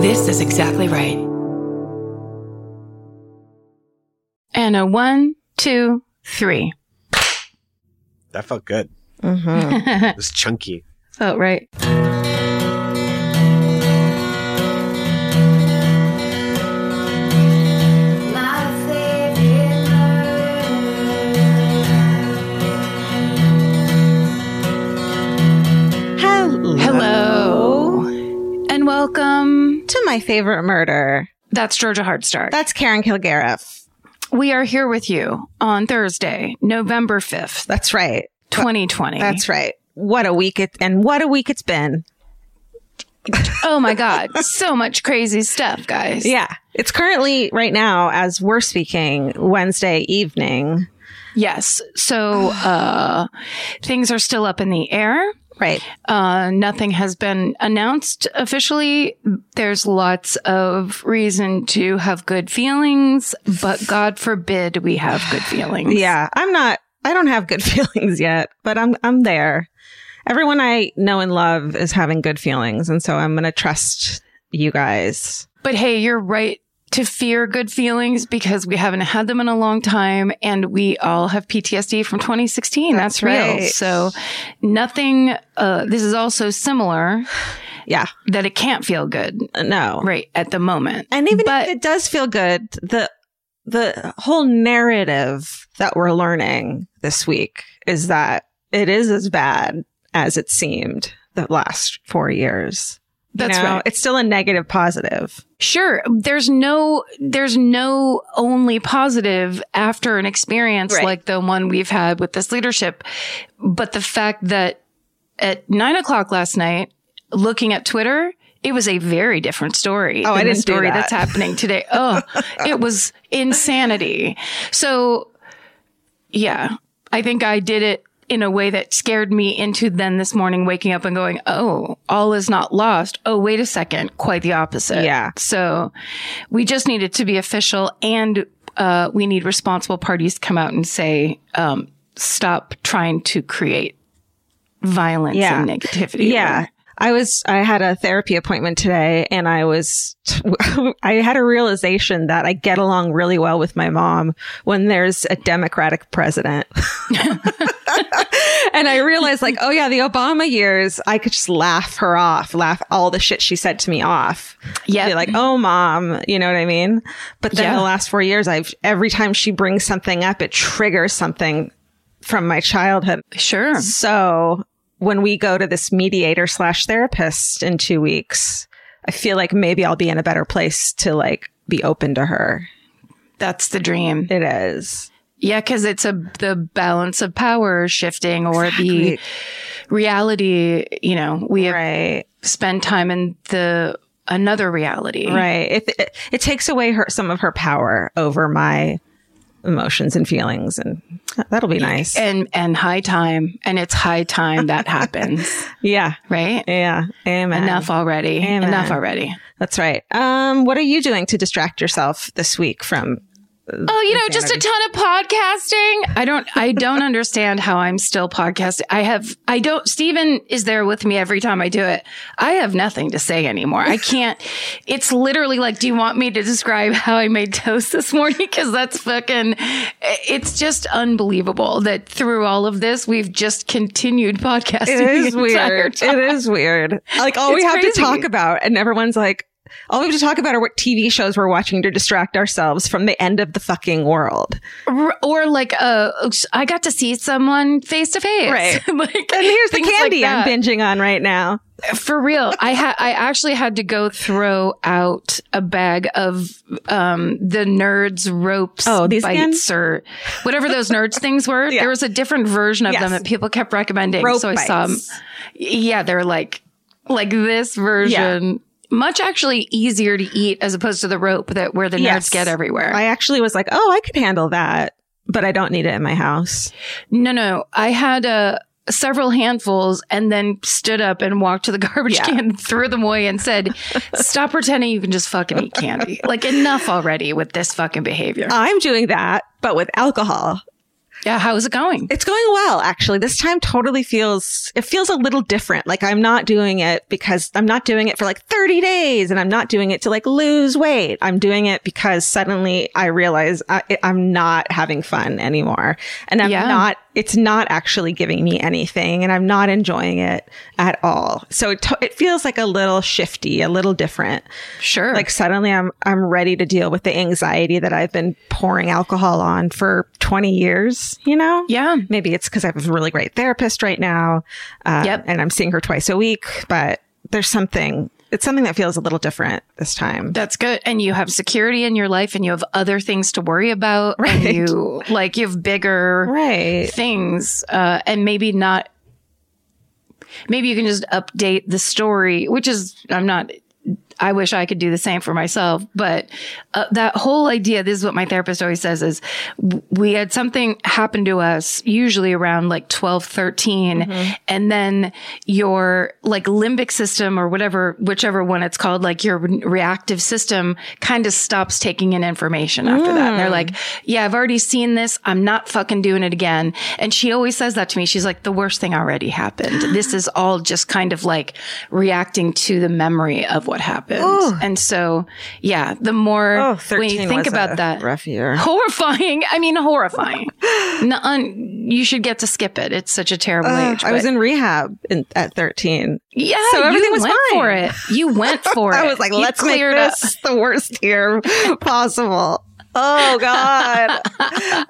This is exactly right. And a one, two, three. That felt good. Mm-hmm. It was chunky. Felt right. My favorite murder. That's Georgia Hardstark. That's Karen Kilgariff. we are here with you on Thursday, November 5th, That's right. 2020. That's right. What a week it and what a week it's been. Oh my God. so much crazy stuff, guys. Yeah. It's currently right now as we're speaking Wednesday evening. Yes. So, uh, things are still up in the air. Right. Uh, nothing has been announced officially. There's lots of reason to have good feelings, but God forbid we have good feelings. Yeah. I'm not I don't have good feelings yet, but I'm I'm there. Everyone I know and love is having good feelings, and so I'm going to trust you guys. But hey, you're right to fear good feelings because we haven't had them in a long time and we all have PTSD from 2016. That's, That's real. right. So nothing, uh, this is also similar Yeah. that it can't feel good No. right at the moment. And even But- if it does feel good, the the whole narrative that we're learning this week is that it is as bad as it seemed the last four years. You That's know, right. It's still a negative positive. Sure. There's no, there's no only positive after an experience Right. like the one we've had with this leadership. But the fact that at nine o'clock last night, looking at Twitter, it was a very different story. Oh, I the didn't do story that. that's happening today. Oh, it was insanity. So yeah, I think I did it in a way that scared me into then this morning waking up and going, Oh, all is not lost. Oh, wait a second. Quite the opposite. Yeah. So we just need it to be official and, uh, we need responsible parties to come out and say, um, stop trying to create violence Yeah. and negativity. Yeah. I was, I had a therapy appointment today and I was, I had a realization that I get along really well with my mom when there's a Democratic president. and I realized like, oh yeah, the Obama years, I could just laugh her off, laugh all the shit she said to me off. Yeah. Be like, oh mom, you know what I mean? But then Yeah. the last four years, I've, every time she brings something up, it triggers something from my childhood. Sure. So when we go to this mediator slash therapist in two weeks, I feel like maybe I'll be in a better place to like be open to her. That's the dream. It is. Yeah, because it's a the balance of power shifting or the reality. You know, we have Right. spent time in the another reality. Right. It, it, it takes away her, some of her power over my emotions and feelings and that'll be nice. And and high time, and it's high time that happens, yeah. right? Yeah. Amen. Enough already. Amen. Enough already. That's right. Um, what are you doing to distract yourself this week from Oh, you know, just a ton of podcasting. I don't, I don't understand how I'm still podcasting. I have, I don't, Steven is there with me every time I do it. I have nothing to say anymore. I can't, it's literally like, do you want me to describe how I made toast this morning? Cause that's fucking, it's just unbelievable that through all of this, we've just continued podcasting. It is weird. It is weird. Like all we have crazy. to talk about, and everyone's like, all we have to talk about are what TV shows we're watching to distract ourselves from the end of the fucking world. or, or like, uh, I got to see someone face to face. Right. like, And here's the things like candy I'm binging on right now. For real, I had I actually had to go throw out a bag of um the nerds ropes Oh, these again? or whatever those nerds things were. Yeah. There was a different version of Yes. them that people kept recommending. Rope so I saw bites. Yeah, they're like like this version. Much actually easier to eat as opposed to the rope that where the nerds Yes. get everywhere. I actually was like, oh, I could handle that, but I don't need it in my house. no, no, I had uh, several handfuls and then stood up and walked to the garbage Yeah. can, threw them away, and said, "Stop pretending you can just fucking eat candy. Like enough already with this fucking behavior." I'm doing that, but with alcohol. Yeah. How is it going? It's going well, actually. This time totally feels, it feels a little different. Like I'm not doing it because I'm not doing it for like 30 days and I'm not doing it to like lose weight. I'm doing it because suddenly I realize I, I'm not having fun anymore and I'm Yeah. not, it's not actually giving me anything and I'm not enjoying it at all. So it, to- it feels like a little shifty, a little different. Sure. Like suddenly I'm, I'm ready to deal with the anxiety that I've been pouring alcohol on for 20 years, you know? yeah. Maybe it's because I have a really great therapist right now. Uh, Yep. And I'm seeing her twice a week, but there's something, it's something that feels a little different this time. That's good. And you have security in your life and you have other things to worry about. Right. And you like you have bigger Right. things. Uh, and maybe not maybe you can just update the story, which is I'm not I wish I could do the same for myself, but uh, that whole idea, this is what my therapist always says is we had something happen to us usually around like 12, 13. And then your like limbic system or whatever, whichever one it's called, like your re- reactive system kind of stops taking in information after that. And they're like, yeah, I've already seen this. I'm not fucking doing it again. And she always says that to me. She's like, the worst thing already happened. This is all just kind of like reacting to the memory of what happened. And so, yeah, the more Oh, when you think about that, rough year. horrifying. I mean, horrifying. You should get to skip it. It's such a terrible Uh, age. I was in rehab in, at 13. yeah, so everything you was went fine. for it. You went for it. I was like, let's make up. the worst year possible. Oh God.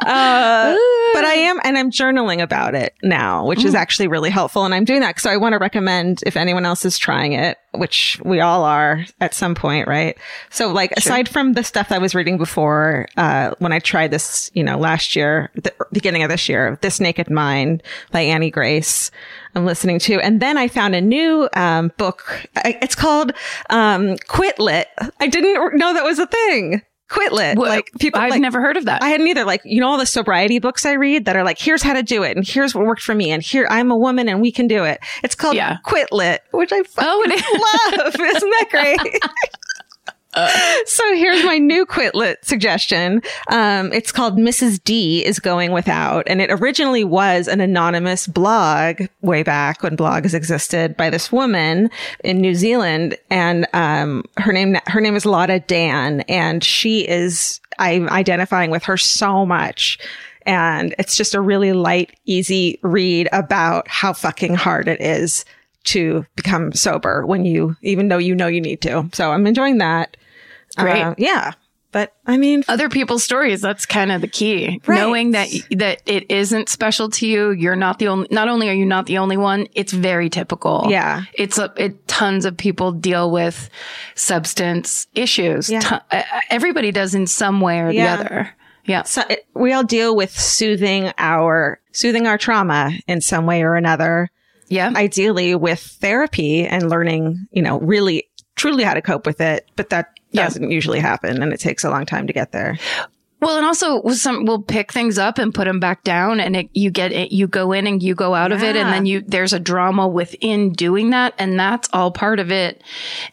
Uh, but I am, and I'm journaling about it now, which Mm. is actually really helpful. And I'm doing that. So I want to recommend if anyone else is trying it, which we all are at some point, right? So like, aside from the stuff I was reading before, uh, when I tried this, you know, last year, the beginning of this year, This Naked Mind by Annie Grace, I'm listening to. And then I found a new, um, book. I- It's called, um, Quit Lit. I didn't know that was a thing. Quit Lit. Well, like people, I've like, never heard of that. I hadn't either. Like, you know, all the sobriety books I read that are like, here's how to do it and here's what worked for me and here I'm a woman and we can do it. It's called Yeah. Quit Lit, which I fucking Oh, it is. love. Isn't that great? so here's my new Quit Lit suggestion. Um, it's called Mrs. D is Going Without. And it originally was an anonymous blog way back when blogs existed by this woman in New Zealand. And, um, her name, her name is Lotta Dann. And she is, I'm identifying with her so much. And it's just a really light, easy read about how fucking hard it is to become sober when you, even though you know you need to. So I'm enjoying that. Great. Uh, yeah. But I mean, Other people's stories. That's kind of the key. Right. Knowing that that it isn't special to you. You're not the only. Not only are you not the only one. It's very typical. Yeah. It's a. It, tons of people deal with substance issues. Yeah. Everybody does in some way or Yeah. the other. Yeah. so it, we all deal with soothing our, soothing our trauma in some way or another. Yeah. Ideally with therapy and learning, you know, really truly how to cope with it. But that Yeah. doesn't usually happen and it takes a long time to get there. Well, and also with some, we'll pick things up and put them back down, and it, you get it, you go in and you go out of it, and then you there's a drama within doing that, and that's all part of it.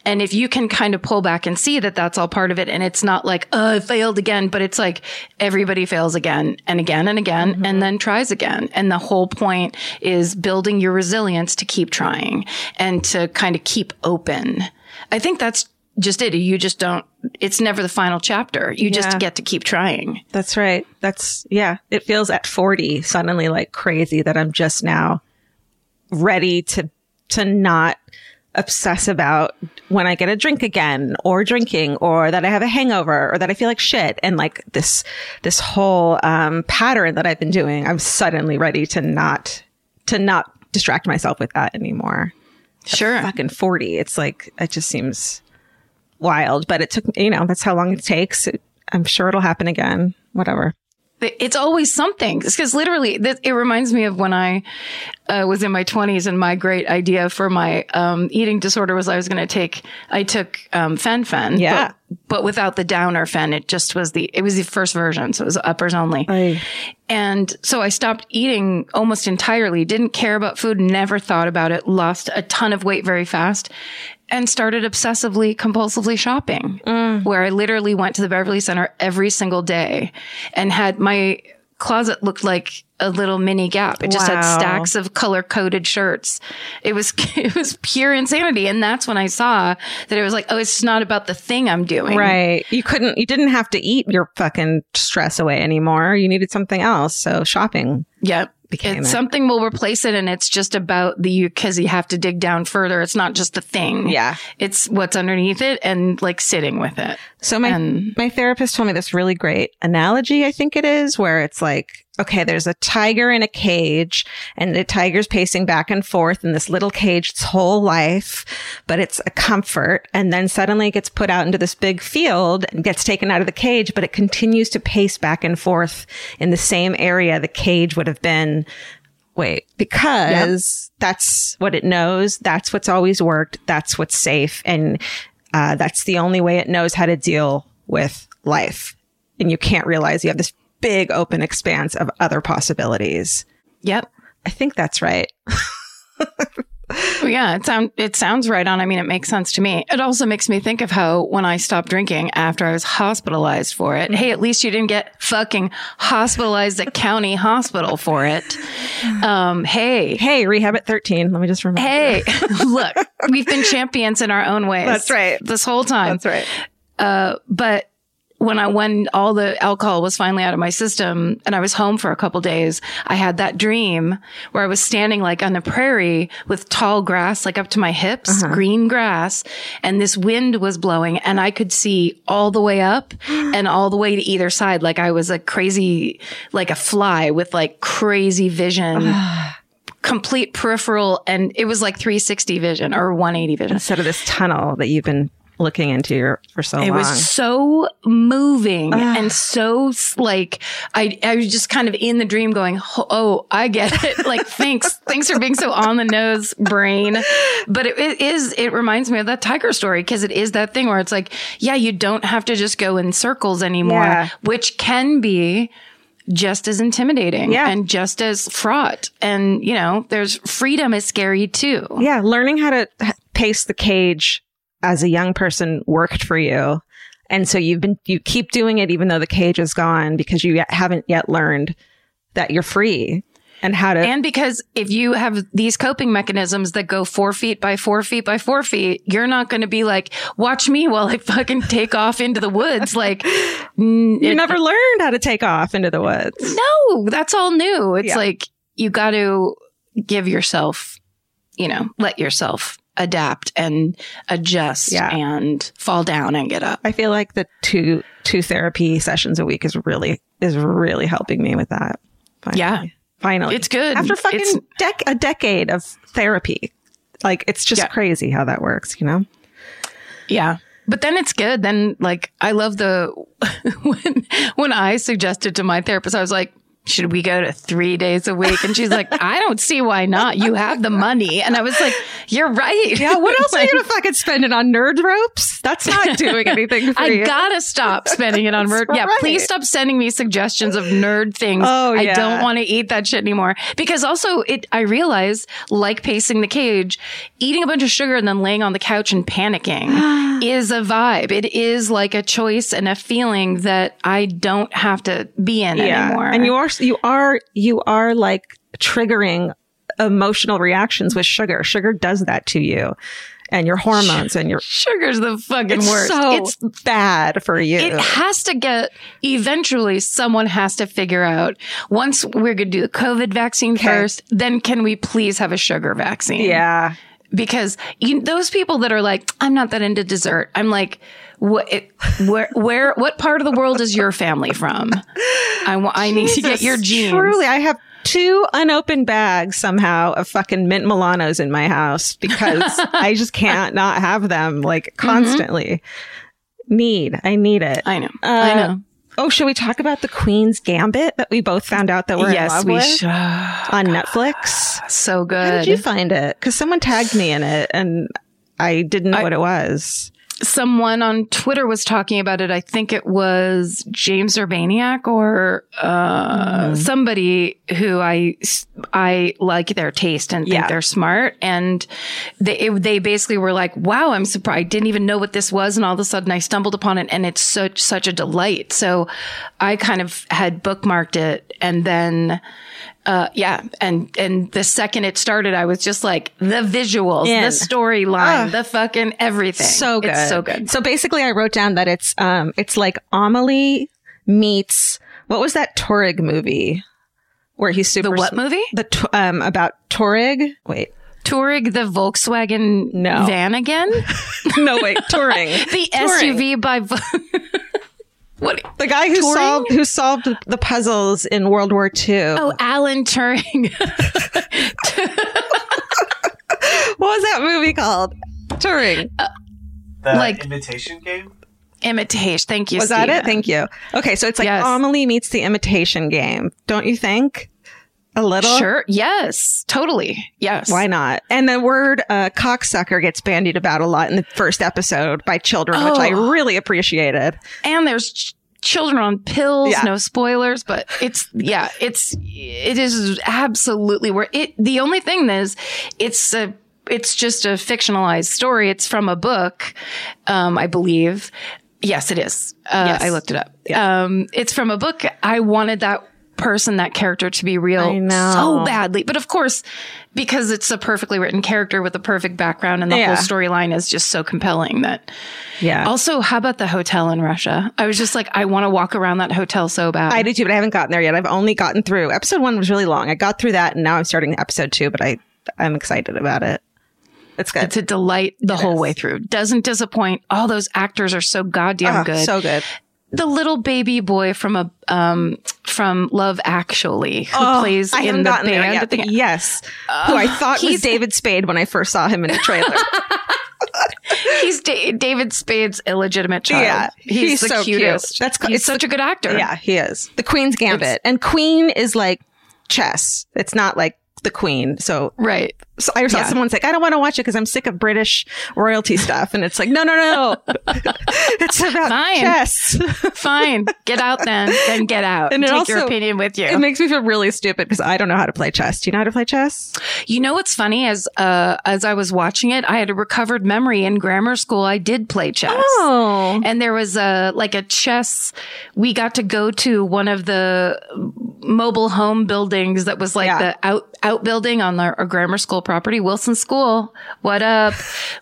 And if you can kind of pull back and see that that's all part of it, and it's not like oh I failed again, but it's like everybody fails again and again and again, mm-hmm. and then tries again, and the whole point is building your resilience to keep trying and to kind of keep open. I think that's just it. You just don't. It's never the final chapter. You Yeah. just get to keep trying. That's right. That's, yeah. It feels at 40 suddenly like crazy that I'm just now ready to, to not obsess about when I get a drink again or drinking or that I have a hangover or that I feel like shit. And like this, this whole, um, pattern that I've been doing, I'm suddenly ready to not, to not distract myself with that anymore. Sure. Fucking 40. It's like, it just seems wild, but it took, you know, that's how long it takes. I'm sure it'll happen again. Whatever. It's always something. Because literally, it reminds me of when I uh, was in my 20s and my great idea for my um, eating disorder was I was going to take, I took um, fen-phen. Yeah. But, but without the downer fen. It just was the, it was the first version. So it was uppers only. Aye. And so I stopped eating almost entirely, didn't care about food, never thought about it, lost a ton of weight very fast and started obsessively, compulsively shopping mm. where I literally went to the Beverly Center every single day and had my closet looked like a little mini gap. It just had stacks of color coded shirts. It was, it was pure insanity. And that's when I saw that it was like, oh, it's not about the thing I'm doing. Right. You couldn't, you didn't have to eat your fucking stress away anymore. You needed something else. So shopping Yep. Became It's it. something will replace it. And it's just about the, because you have to dig down further. It's not just the thing. Yeah. It's what's underneath it and like sitting with it. So my And- my therapist told me this really great analogy, I think it is, where it's like, okay, there's a tiger in a cage and the tiger's pacing back and forth in this little cage its whole life, but it's a comfort. And then suddenly it gets put out into this big field and gets taken out of the cage, but it continues to pace back and forth in the same area the cage would have been Wait, because that's what it knows. That's what's always worked. That's what's safe. And uh, that's the only way it knows how to deal with life. And you can't realize you have this big open expanse of other possibilities. Yep. I think that's right. Yeah, it sound it sounds right on. I mean, it makes sense to me. It also makes me think of how when I stopped drinking after I was hospitalized for it. Hey, at least you didn't get fucking hospitalized at county hospital for it. Um, hey, Hey, rehab at 13. Let me just remember. hey, look, we've been champions in our own ways. That's right. This whole time. That's right. Uh, but when I when all the alcohol was finally out of my system and I was home for a couple days, I had that dream where I was standing like on the prairie with tall grass like up to my hips, uh-huh. green grass, and this wind was blowing and I could see all the way up and all the way to either side like I was a crazy like a fly with like crazy vision. complete peripheral and it was like 360 vision or 180 vision. Instead of this tunnel that you've been looking into your for so It long. was so moving ah. and so like I I was just kind of in the dream going oh I get it like thanks thanks for being so on the nose brain but it, it is it reminds me of that tiger story because it is that thing where it's like yeah you don't have to just go in circles anymore Yeah. which can be just as intimidating Yeah. and just as fraught and you know there's freedom is scary too yeah, learning how to pace the cage as a young person worked for you. And so you've been, you keep doing it even though the cage is gone because you yet- haven't yet learned that you're free and how to. And because if you have these coping mechanisms that go four feet by four feet by four feet, you're not going to be like, watch me while I fucking take off into the woods. Like, n- you it- never learned how to take off into the woods. no, that's all new. It's Yeah. like you got to give yourself, you know, let yourself adapt and adjust Yeah. and fall down and get up. I feel like the two, two therapy sessions a week is really, is really helping me with that. Finally. Yeah. Finally. It's good. After fucking dec- a decade of therapy. Like it's just Yeah. crazy how that works, you know? Yeah. But then it's good. Then like I love the when when I suggested to my therapist, I was like, should we go to three days a week? And she's like, I don't see why not. You have the money. And I was like, you're right. Yeah, what else are you gonna fucking spend it on nerd ropes? That's not doing anything for I you. gotta stop spending it on nerd. Yeah, right. please stop sending me suggestions of nerd things. Oh, yeah. I don't want to eat that shit anymore. Because also, it I realize, like pacing the cage, eating a bunch of sugar and then laying on the couch and panicking is a vibe. It is like a choice and a feeling that I don't have to be in anymore. And you are you are you are like triggering emotional reactions with sugar. Sugar does that to you and your hormones and your sugar's the fucking it's worst. so it's bad for you. It has to get eventually someone has to figure out once we're going to do the COVID vaccine first, then can we please have a sugar vaccine? yeah. Because you, those people that are like, I'm not that into dessert. I'm like, what, it, where, where, what part of the world is your family from? I I need to get your genes. Truly, I have two unopened bags somehow of fucking mint Milanos in my house because I just can't not have them like constantly. Need. I need it. I know. Uh, I know. Oh, should we talk about the Queen's Gambit that we both found out that we're in love we with should. on oh, Netflix? So good. How did you find it? Because someone tagged me in it and I didn't know I- what it was. Someone on Twitter was talking about it. I think it was James Urbaniak or uh, somebody who I I like their taste and think Yeah. they're smart. And they it, they basically were like, "Wow, I'm surprised. I didn't even know what this was." And all of a sudden, I stumbled upon it, and it's such such a delight. So I kind of had bookmarked it, and then. Uh, yeah. And, and the second it started, I was just like the visuals, In. the storyline, the fucking everything. So good. It's so good. So basically I wrote down that it's um it's like Amelie meets what was that Torrig movie where he's super The what movie? the t- um about Torrig. Wait. Touring the Volkswagen No. van again? No, wait, Touring. The Touring. SUV by what? The guy who Turing? solved who solved the puzzles in World War II. Oh, Alan Turing. What was that movie called? Turing. Uh, the Like- imitation game? Imitation. Thank you. Was that it? Thank you. Okay, so it's like Yes. Amelie meets the imitation game. Don't you think? A little? Sure. Yes. Totally. Yes. Why not? And the word uh, cocksucker gets bandied about a lot in the first episode by children, which I Oh. really appreciated. And there's ch- children on pills. Yeah. No spoilers, but it's yeah. It's it is absolutely where it. The only thing is, it's a. It's just a fictionalized story. It's from a book, um, I believe. Yes, it is. Uh, Yes. I looked it up. Um, it's from a book. I wanted that person, that character to be real so badly. But of course, because it's a perfectly written character with a perfect background and the Yeah. whole storyline is just so compelling that Yeah. also, how about the hotel in Russia? I was just like, I want to walk around that hotel so bad. I do too, but I haven't gotten there yet. I've only gotten through episode one was really long. I got through that and now I'm starting episode two, but I, I'm excited about it. It's good. it's a delight the whole is. way through. Doesn't disappoint. All those actors are so goddamn Ah, good. So good. The little baby boy from a um from Love Actually who Oh, plays I in the band. yet. the- yes. Who I thought was David Spade when I first saw him in the trailer. He's da- David Spade's illegitimate child. Yeah, he's, he's the so cute. cutest. That's co- he's it's such a good actor. yeah, he is. The Queen's Gambit. and Queen is like chess. It's not like the Queen. So right. So I saw Yeah. someone's like, I don't want to watch it because I'm sick of British royalty stuff. And it's like, no, no, no. it's about Fine. chess. Fine, get out then. Then get out. And it Take your opinion with you. it makes me feel really stupid because I don't know how to play chess. Do you know how to play chess? You know what's funny? As uh, as I was watching it, I had a recovered memory in grammar school. I did play chess. Oh. And there was a like a chess. We got to go to one of the mobile home buildings that was like Yeah. the out outbuilding on our, our grammar school property. Wilson School, what up?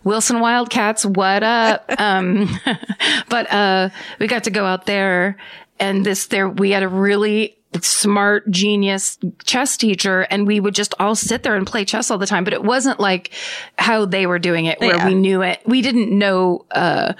Wilson Wildcats, what up? Um, but uh, we got to go out there, and this there we had a really smart genius chess teacher and we would just all sit there and play chess all the time but it wasn't like how they were doing it where Yeah. we knew it we didn't know uh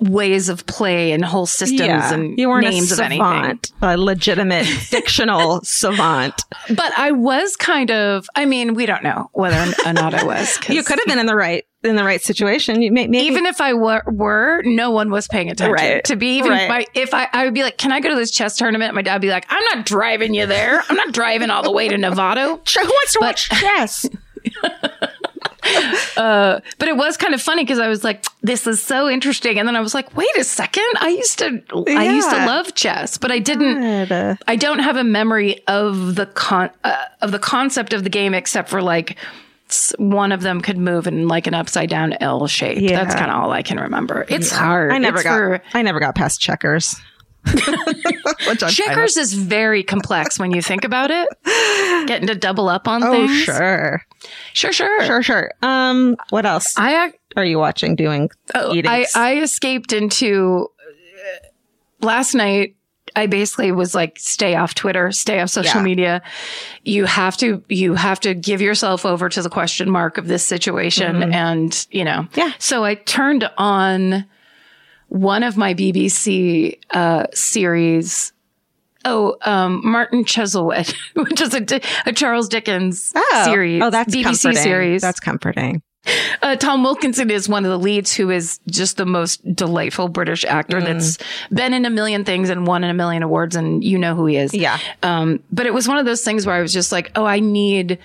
ways of play and whole systems and you weren't names a of anything. savant, a legitimate fictional savant. But I was kind of, I mean, we don't know whether or not I was. You could have been in the right in the right situation. You may, maybe Even if I were, were, no one was paying attention. Right. To be even, Right. my, if I, I would be like, can I go to this chess tournament? My dad would be like, I'm not driving you there. I'm not driving all the way to Nevada. Who wants to But- watch chess? Uh, but it was kind of funny because I was like, this is so interesting. And then I was like, wait a second. I used to, I used to love chess, but I didn't. I don't have a memory of the con uh, of the concept of the game except for like one of them could move in like an upside down L shape. Yeah. That's kind of all I can remember. It's hard. I never It's got. for- I never got past checkers. Checkers is very complex when you think about it. Getting to double up on Oh, things. sure, sure, sure. sure, sure. Um, what else I are you watching? Doing Oh, eating? I, I escaped into uh, last night. I basically was like, stay off Twitter, stay off social Yeah. media. You have to, you have to give yourself over to the question mark of this situation. And, you know, Mm-hmm. Yeah. So I turned on one of my BBC, uh, series. Oh, um, Martin Chuzzlewit, which is a, a Charles Dickens oh, series. Oh, that's BBC comforting. series. That's comforting. Uh, Tom Wilkinson is one of the leads who is just the most delightful British actor Mm. that's been in a million things and won in a million awards and you know who he is. Yeah. Um, but it was one of those things where I was just like, oh, I need,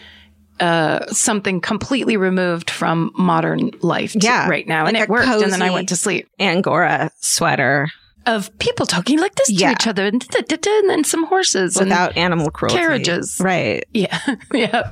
uh, something completely removed from modern life Yeah, right now. and it worked. And then I went to sleep. Angora sweater Of people talking like this Yeah. to each other and, and then some horses and without animal cruelty. carriages. Right. yeah. yeah.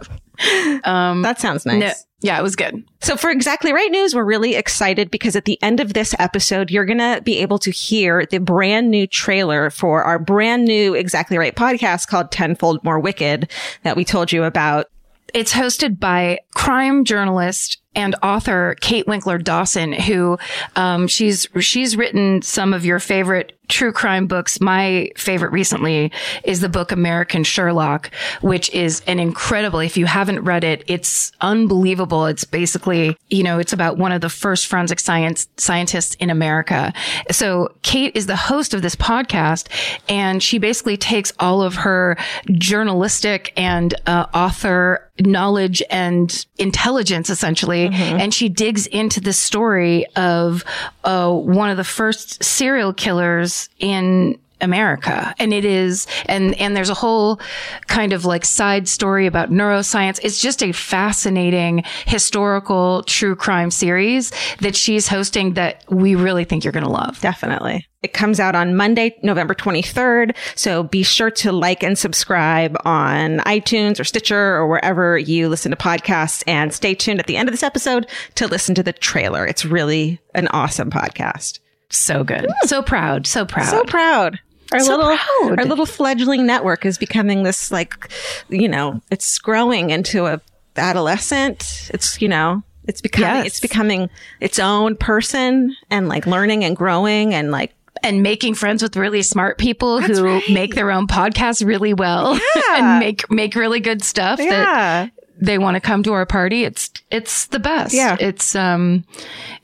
Um, That sounds nice. no- yeah, it was good. So for Exactly Right News, we're really excited because at the end of this episode, you're going to be able to hear the brand new trailer for our brand new Exactly Right podcast called Tenfold More Wicked that we told you about. It's hosted by crime journalist and author Kate Winkler Dawson, who um, she's she's written some of your favorite true crime books. My favorite recently is the book American Sherlock, which is an incredible. If you haven't read it, it's unbelievable. It's basically you know it's about one of the first forensic science scientists in America. So Kate is the host of this podcast, and she basically takes all of her journalistic and uh, author knowledge and intelligence essentially and she digs into the story of uh, one of the first serial killers in America. And it is, and, and there's a whole kind of like side story about neuroscience. It's just a fascinating historical true crime series that she's hosting that we really think you're going to love. Definitely. It comes out on Monday, November 23rd. So be sure to like and subscribe on iTunes or Stitcher or wherever you listen to podcasts and stay tuned at the end of this episode to listen to the trailer. It's really an awesome podcast. So good. So hmm. proud. So proud. So proud. Our So little proud. our little fledgling network is becoming this like, you know, it's growing into a adolescent. It's, you know, it's becoming Yes. it's becoming its own person and like learning and growing and like and making friends with really smart people who right. make their own podcasts really well Yeah. and make make really good stuff that yeah. They want to come to our party. It's it's the best. Yeah. It's um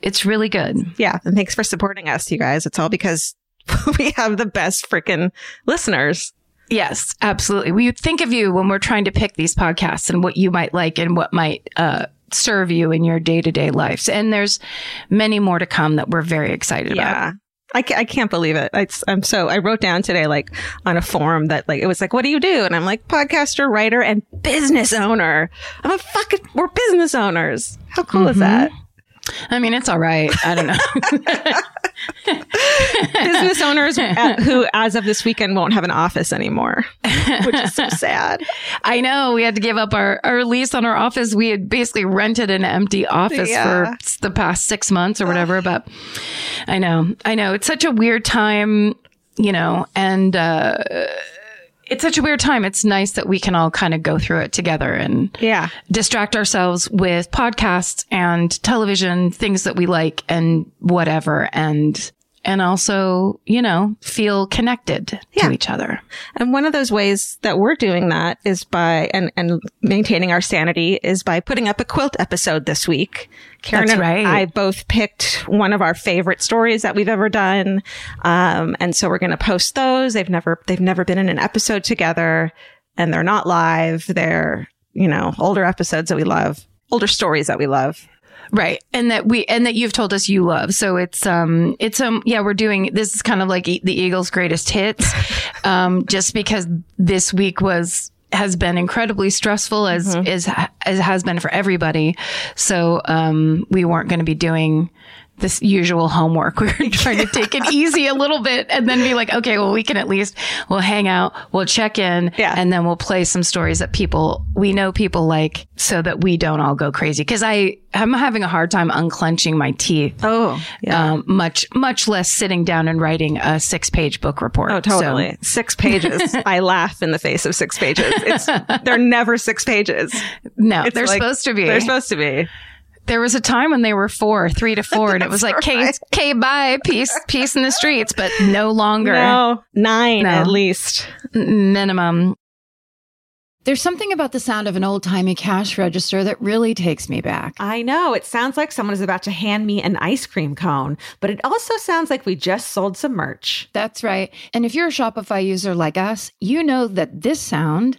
it's really good. Yeah. And thanks for supporting us, you guys. It's all because we have the best freaking listeners. Yes, absolutely. We think of you when we're trying to pick these podcasts and what you might like and what might uh serve you in your day-to-day lives. And there's many more to come that we're very excited about. I, I can't believe it. It's, I'm so, I wrote down today, like on a forum that like, it was like, what do you do? And I'm like, podcaster, writer, and business owner. I'm a fucking, we're business owners. How cool is mm-hmm. that? I mean, it's all right. I don't know. business owners who, as of this weekend, won't have an office anymore, which is so sad. I know we had to give up our, our lease on our office. We had basically rented an empty office Yeah. for the past six months or whatever. But I know, I know it's such a weird time, you know, and, uh, it's such a weird time. It's nice that we can all kind of go through it together and Yeah. distract ourselves with podcasts and television, things that we like and whatever. And, and also, you know, feel connected Yeah. to each other. And one of those ways that we're doing that is by, and, and maintaining our sanity is by putting up a quilt episode this week. Karen That's and right. I both picked one of our favorite stories that we've ever done. Um, and so we're going to post those. They've never, they've never been in an episode together and they're not live. They're, you know, older episodes that we love, older stories that we love. Right. And that we, and that you've told us you love. So it's, um, it's, um, yeah, we're doing, this is kind of like the Eagles greatest hits. um, just because this week was, has been incredibly stressful as, as, as has been for everybody. So, um, we weren't going to be doing this usual homework. We were trying to take it easy a little bit and then be like, okay, well, we can at least, we'll hang out, we'll check in, Yeah. and then we'll play some stories that people, we know people like so that we don't all go crazy. Cause I, I'm having a hard time unclenching my teeth. Oh, yeah. Um, much, much less sitting down and writing a six page book report. Oh, totally. So, Six pages. I laugh in the face of six pages. It's, they're never six pages. no, It's they're like- supposed to be. They're supposed to be. There was a time when they were four, three to four, and it was like, K, right. K, bye, peace, peace in the streets, but no longer. No, nine No. at least. N- minimum. There's something about the sound of an old timey cash register that really takes me back. I know. It sounds like someone is about to hand me an ice cream cone, but it also sounds like we just sold some merch. That's right. And if you're a Shopify user like us, you know that this sound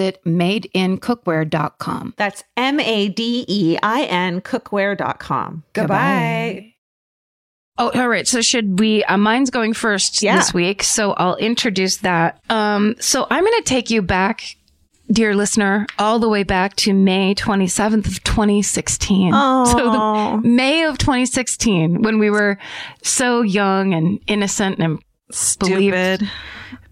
madeincookware.com. That's M A D E I N cookware.com. Goodbye. Oh, all right. So should we? Uh, mine's going first Yeah. this week, so I'll introduce that. Um, so I'm going to take you back, dear listener, all the way back to May 27th of 2016. So the May of 2016, when we were so young and innocent and Stupid. believed,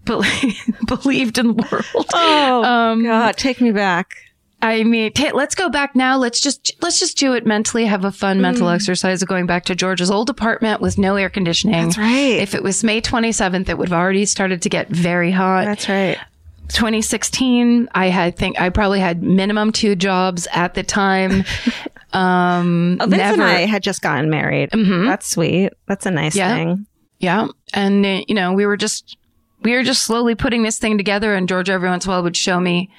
believed in the world. Oh Um, God, take me back. I mean, ta let's go back now. Let's just let's just do it mentally. Have a fun mental exercise of going back to George's old apartment with no air conditioning. That's right. If it was May 27th, it would have already started to get very hot. That's right. 2016, I had think I probably had minimum two jobs at the time. Um, Oh, Vince never, and I had just gotten married. That's sweet. That's a nice Yeah. thing. yeah, and uh, you know we were just we were just slowly putting this thing together, and Georgia every once in a while would show me.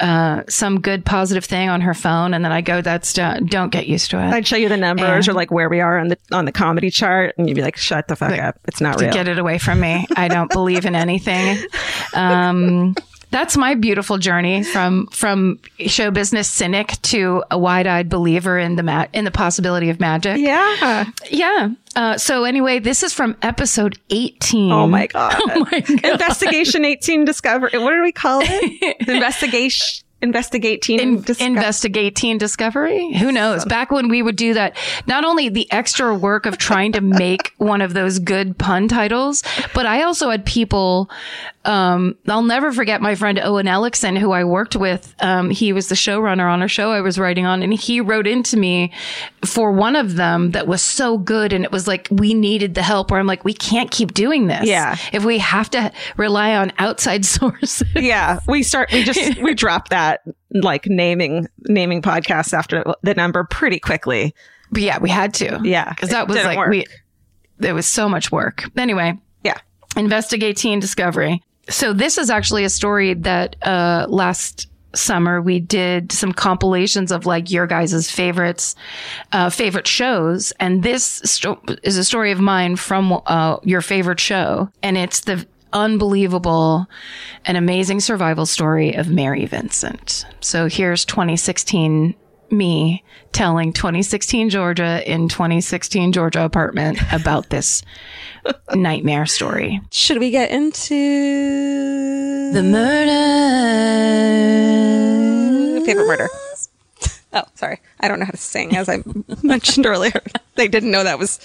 Uh, some good positive thing on her phone, and then I go, "That's don't get used to it." I'd show you the numbers or like where we are on the on the comedy chart, and you'd be like, "Shut the fuck up! It's not real." get it away from me. I don't believe in anything. Um, that's my beautiful journey from from show business cynic to a wide eyed believer in the ma- in the possibility of magic. yeah. Yeah. Uh, so anyway, this is from episode eighteen. Oh my god. Oh my god. Investigation 18 discovery. What do we call it? Investigation. Investigate teen. In, disco- investigate teen discovery who knows back when we would do that not only the extra work of trying to make one of those good pun titles but i also had people um, i'll never forget my friend owen ellickson who i worked with um, he was the showrunner on a show i was writing on and he wrote into me for one of them that was so good and it was like we needed the help where i'm like we can't keep doing this Yeah. if we have to rely on outside sources yeah, we start. We just we drop that like naming naming podcasts after the number pretty quickly. But yeah, we had to. Yeah, Because that was like, work. we, there was so much work. Anyway, Yeah. investigate teen discovery. So this is actually a story that, uh, last summer we did some compilations of like your guys' favorites, uh, favorite shows. And this sto- is a story of mine from, uh, your favorite show. And it's the, unbelievable and amazing survival story of Mary Vincent. So here's 2016 me telling 2016 Georgia in 2016 Georgia apartment about this nightmare story. Should we get into The murder. favorite murder? Oh, sorry. I don't know how to sing, as I mentioned earlier. They didn't know that was.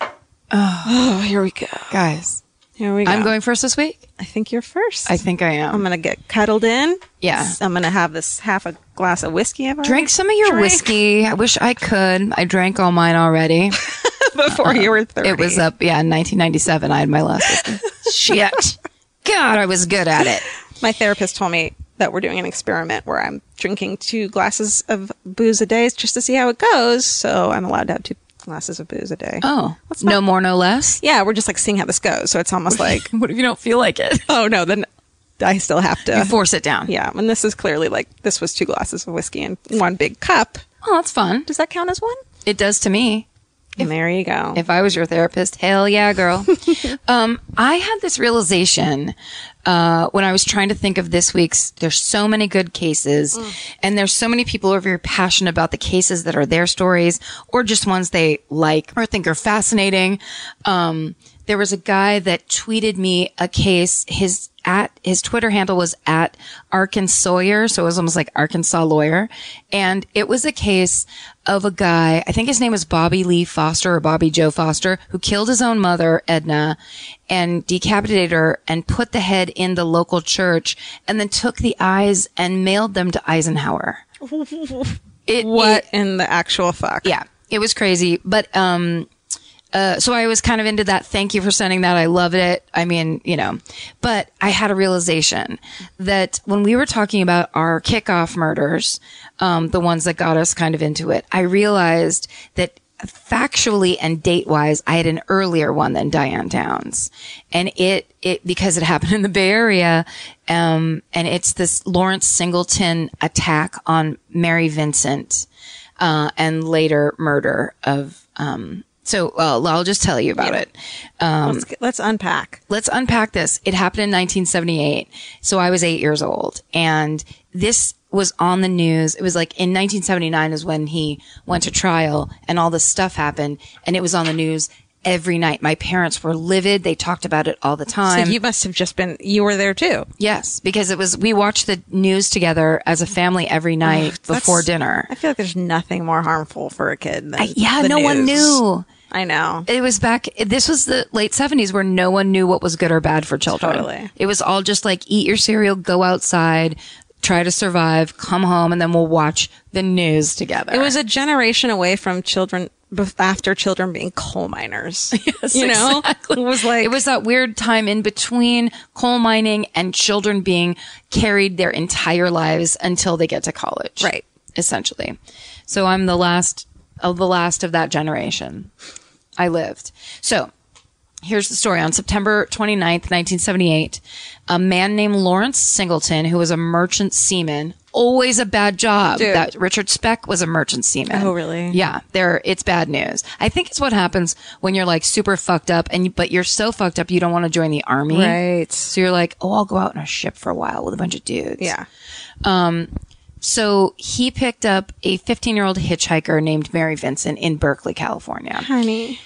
Oh, oh here we go. Guys, Here we go. I'm going first this week. I think you're first. I think I am. I'm gonna get cuddled in. Yeah. I'm gonna have this half a glass of whiskey I've Drink some of your drank whiskey. I wish I could. I drank all mine already. before you were 30. It was up, yeah, in 1997. I had my last whiskey. Shit. God, I was good at it. My therapist told me that we're doing an experiment where I'm drinking two glasses of booze a day just to see how it goes. So I'm allowed to have two glasses of booze a day. Oh, no more, no less. Yeah, we're just like seeing how this goes. So it's almost like, What if you don't feel like it? oh no, then I still have to. Force it down. yeah, and this is clearly like this was two glasses of whiskey and one big cup. Oh, that's fun. Does that count as one? It does to me. And there you go. If I was your therapist, hell yeah, girl. um, I had this realization uh, when I was trying to think of this week's. There's so many good cases, and there's so many people who are very passionate about the cases that are their stories, or just ones they like or think are fascinating. Um, there was a guy that tweeted me a case. His at his Twitter handle was at Arkansas Sawyer, so it was almost like Arkansas lawyer, and it was a case of a guy. I think his name was Bobby Lee Foster or Bobby Joe Foster, who killed his own mother Edna, and decapitated her and put the head in the local church, and then took the eyes and mailed them to Eisenhower. It, what it- in the actual fuck? yeah, it was crazy. But um, uh, so I was kind of into that. Thank you for sending that. I loved it. I mean, you know, but I had a realization that when we were talking about our kickoff murders, um, the ones that got us kind of into it, I realized that factually and date wise, I had an earlier one than Diane Downs. And it, it, because it happened in the Bay Area, um, and it's this Lawrence Singleton attack on Mary Vincent, uh, and later murder of, um, so, uh, well, I'll just tell you about it. Um, let's, let's unpack. Let's unpack this. It happened in 1978. So I was eight years old and this was on the news. It was like in 1979 is when he went to trial and all this stuff happened and it was on the news every night. My parents were livid. They talked about it all the time. So you must have just been. You were there too. yes, because it was, we watched the news together as a family every night before dinner. I feel like there's nothing more harmful for a kid than yeah, the no one knew. I know. It was back, this was the late 70s where no one knew what was good or bad for children. Totally. It was all just like eat your cereal, go outside, try to survive, come home, and then we'll watch the news together. It was a generation away from children after children being coal miners. Yes, you know, exactly. it was like it was that weird time in between coal mining and children being carried their entire lives until they get to college. Right. Essentially. So I'm the last of the last of that generation. I lived. So here's the story. On September 29th, 1978, a man named Lawrence Singleton, who was a merchant seaman, always a bad job. Dude. That Richard Speck was a merchant seaman. Oh, really? Yeah, there it's bad news. I think it's what happens when you're like super fucked up and you, but you're so fucked up you don't want to join the army. right. So you're like, "Oh, I'll go out on a ship for a while with a bunch of dudes." Yeah. Um. So he picked up a 15-year-old hitchhiker named Mary Vincent in Berkeley, California. Honey.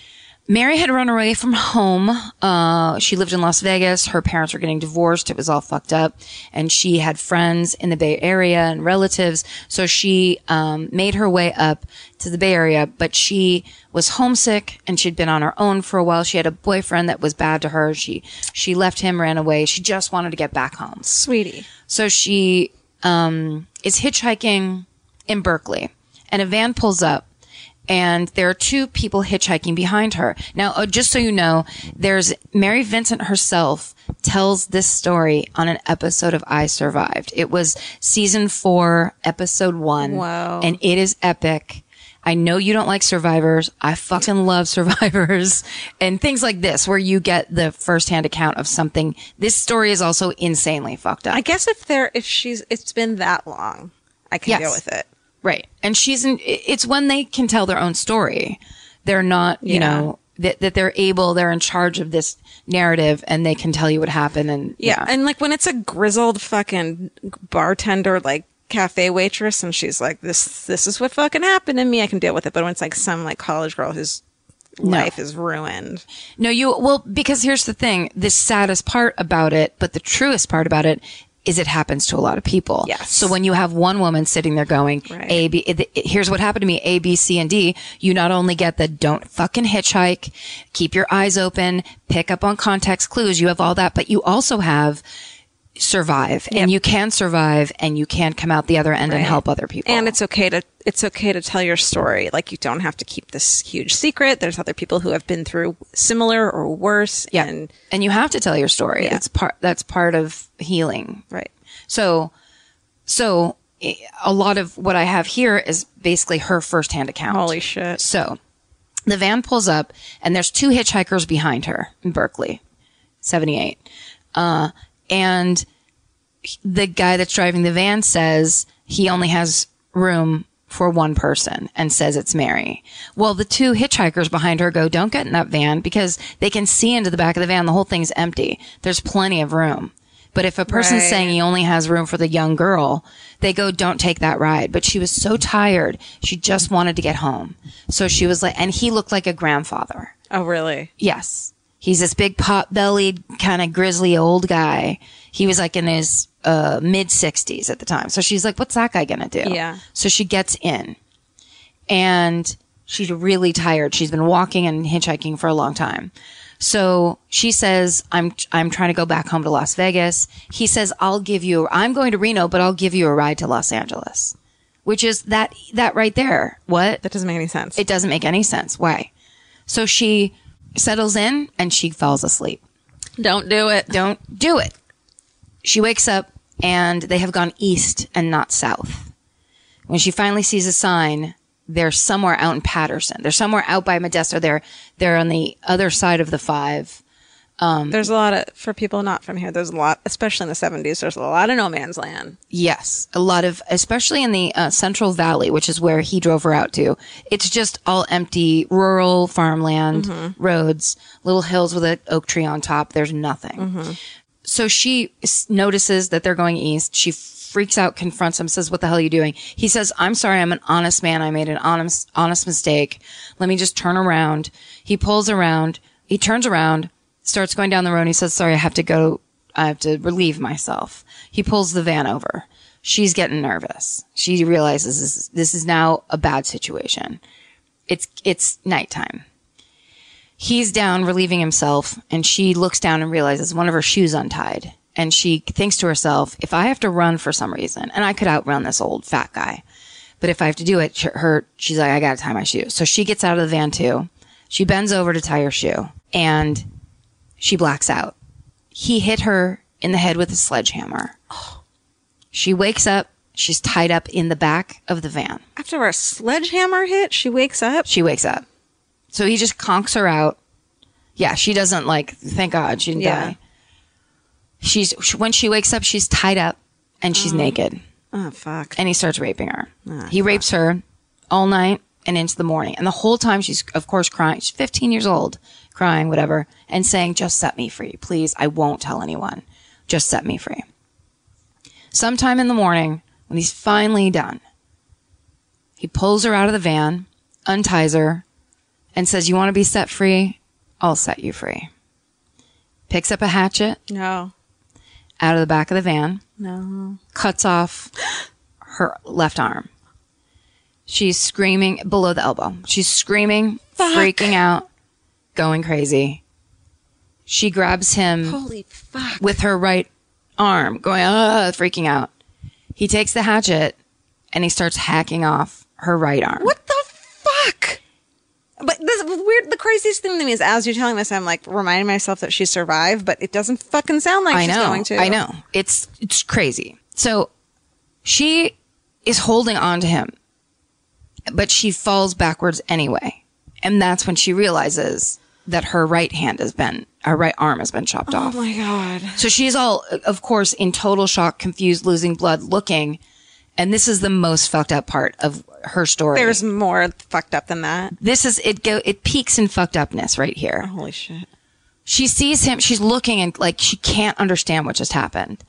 Mary had run away from home. Uh, she lived in Las Vegas. Her parents were getting divorced. It was all fucked up. And she had friends in the Bay Area and relatives. So she, um, made her way up to the Bay Area, but she was homesick and she'd been on her own for a while. She had a boyfriend that was bad to her. She, she left him, ran away. She just wanted to get back home. Sweetie. So she um, is hitchhiking in Berkeley, and a van pulls up, and there are two people hitchhiking behind her. Now, uh, just so you know, there's Mary Vincent herself tells this story on an episode of I Survived. It was season four, episode one. Wow. And it is epic. I know you don't like survivors. I fucking love survivors and things like this where you get the firsthand account of something. This story is also insanely fucked up. I guess if they're if she's it's been that long, I can Yes. deal with it. Right. And she's in, it's when they can tell their own story. They're not, you Yeah. know, that, that they're able, they're in charge of this narrative and they can tell you what happened. And Yeah. And like when it's a grizzled fucking bartender, like cafe waitress, and she's like, this, this is what fucking happened to me. I can deal with it. But when it's like some like college girl whose life is ruined. No, you, well, because here's the thing the saddest part about it, but the truest part about it is it happens to a lot of people. Yes. So when you have one woman sitting there going, Right. A, B, it, it- here's what happened to me, A, B, C, and D, you not only get the don't fucking hitchhike, keep your eyes open, pick up on context clues, you have all that, but you also have survive and you can survive and you can come out the other end and help other people. And it's okay to it's okay to tell your story. Like you don't have to keep this huge secret. There's other people who have been through similar or worse. yeah. And And, you have to tell your story. Yeah. It's part, that's part of healing. right. So, so a lot of what I have here is basically her firsthand account. Holy shit. So the van pulls up and there's two hitchhikers behind her in Berkeley, 78. Uh, and the guy that's driving the van says he only has room for one person and says it's Mary. Well, the two hitchhikers behind her go, don't get in that van because they can see into the back of the van. The whole thing's empty. There's plenty of room. But if a person's Right. saying he only has room for the young girl, they go, don't take that ride. But she was so tired. She just wanted to get home. So she was like, and he looked like a grandfather. Oh really? Yes. He's this big pot bellied, kind of grizzly old guy. He was like in his uh, mid 60s at the time. So she's like, what's that guy going to do? Yeah. So she gets in and she's really tired. She's been walking and hitchhiking for a long time. So she says, I'm, I'm trying to go back home to Las Vegas. He says, I'll give you, I'm going to Reno, but I'll give you a ride to Los Angeles, which is that, that right there. What? That doesn't make any sense. It doesn't make any sense. Why? So she settles in and she falls asleep. don't do it. Don't do it. She wakes up and they have gone east and not south. When she finally sees a sign, they're somewhere out in Patterson. They're somewhere out by Modesto. They're they're on the other side of the five. Um, there's a lot of for people not from here. There's a lot, especially in the 70s. There's a lot of no man's land. Yes, a lot of, especially in the uh, Central Valley, which is where he drove her out to. It's just all empty, rural farmland, mm-hmm. roads, little hills with an oak tree on top. There's nothing. Mm-hmm. So she s- notices that they're going east. She freaks out, confronts him, says, "What the hell are you doing?" He says, "I'm sorry. I'm an honest man. I made an honest, honest mistake. Let me just turn around." He pulls around. He turns around, starts going down the road. And he says, "Sorry, I have to go. I have to relieve myself." He pulls the van over. She's getting nervous. She realizes this, this is now a bad situation. It's it's nighttime. He's down relieving himself, and she looks down and realizes one of her shoes untied. And she thinks to herself, if I have to run for some reason, and I could outrun this old fat guy, but if I have to do it, her, she's like, I gotta tie my shoe. So she gets out of the van too. She bends over to tie her shoe, and she blacks out. He hit her in the head with a sledgehammer. She wakes up. She's tied up in the back of the van. After a sledgehammer hit, she wakes up. She wakes up. So he just conks her out. Yeah, she doesn't like, thank God she didn't Yeah. die. She's, when she wakes up, she's tied up and she's mm. naked Oh fuck. and he starts raping her. Ah, he rapes her all night and into the morning. And the whole time she's, of course, crying. She's 15 years old, crying, whatever, and saying, just set me free. Please. I won't tell anyone. Just set me free. Sometime in the morning, when he's finally done, he pulls her out of the van, unties her, and says, You want to be set free? I'll set you free. Picks up a hatchet No. out of the back of the van, No. cuts off her left arm. She's screaming below the elbow. She's screaming, freaking out, going crazy. She grabs him Holy fuck. with her right arm, going, ah, freaking out. He takes the hatchet and he starts hacking off her right arm. What the fuck? But this weird. The craziest thing to me is, as you're telling this, I'm like reminding myself that she survived, but it doesn't fucking sound like I she's know. going to. I know. It's it's crazy. So she is holding on to him, but she falls backwards anyway. And that's when she realizes that her right hand has been, her right arm has been chopped Oh off. Oh my god. So she's all, of course, in total shock, confused, losing blood, looking. And this is the most fucked up part of her story. There's more fucked up than that. this is it go it peaks in fucked upness right here. Holy shit. She sees him, she's looking and like she can't understand what just happened.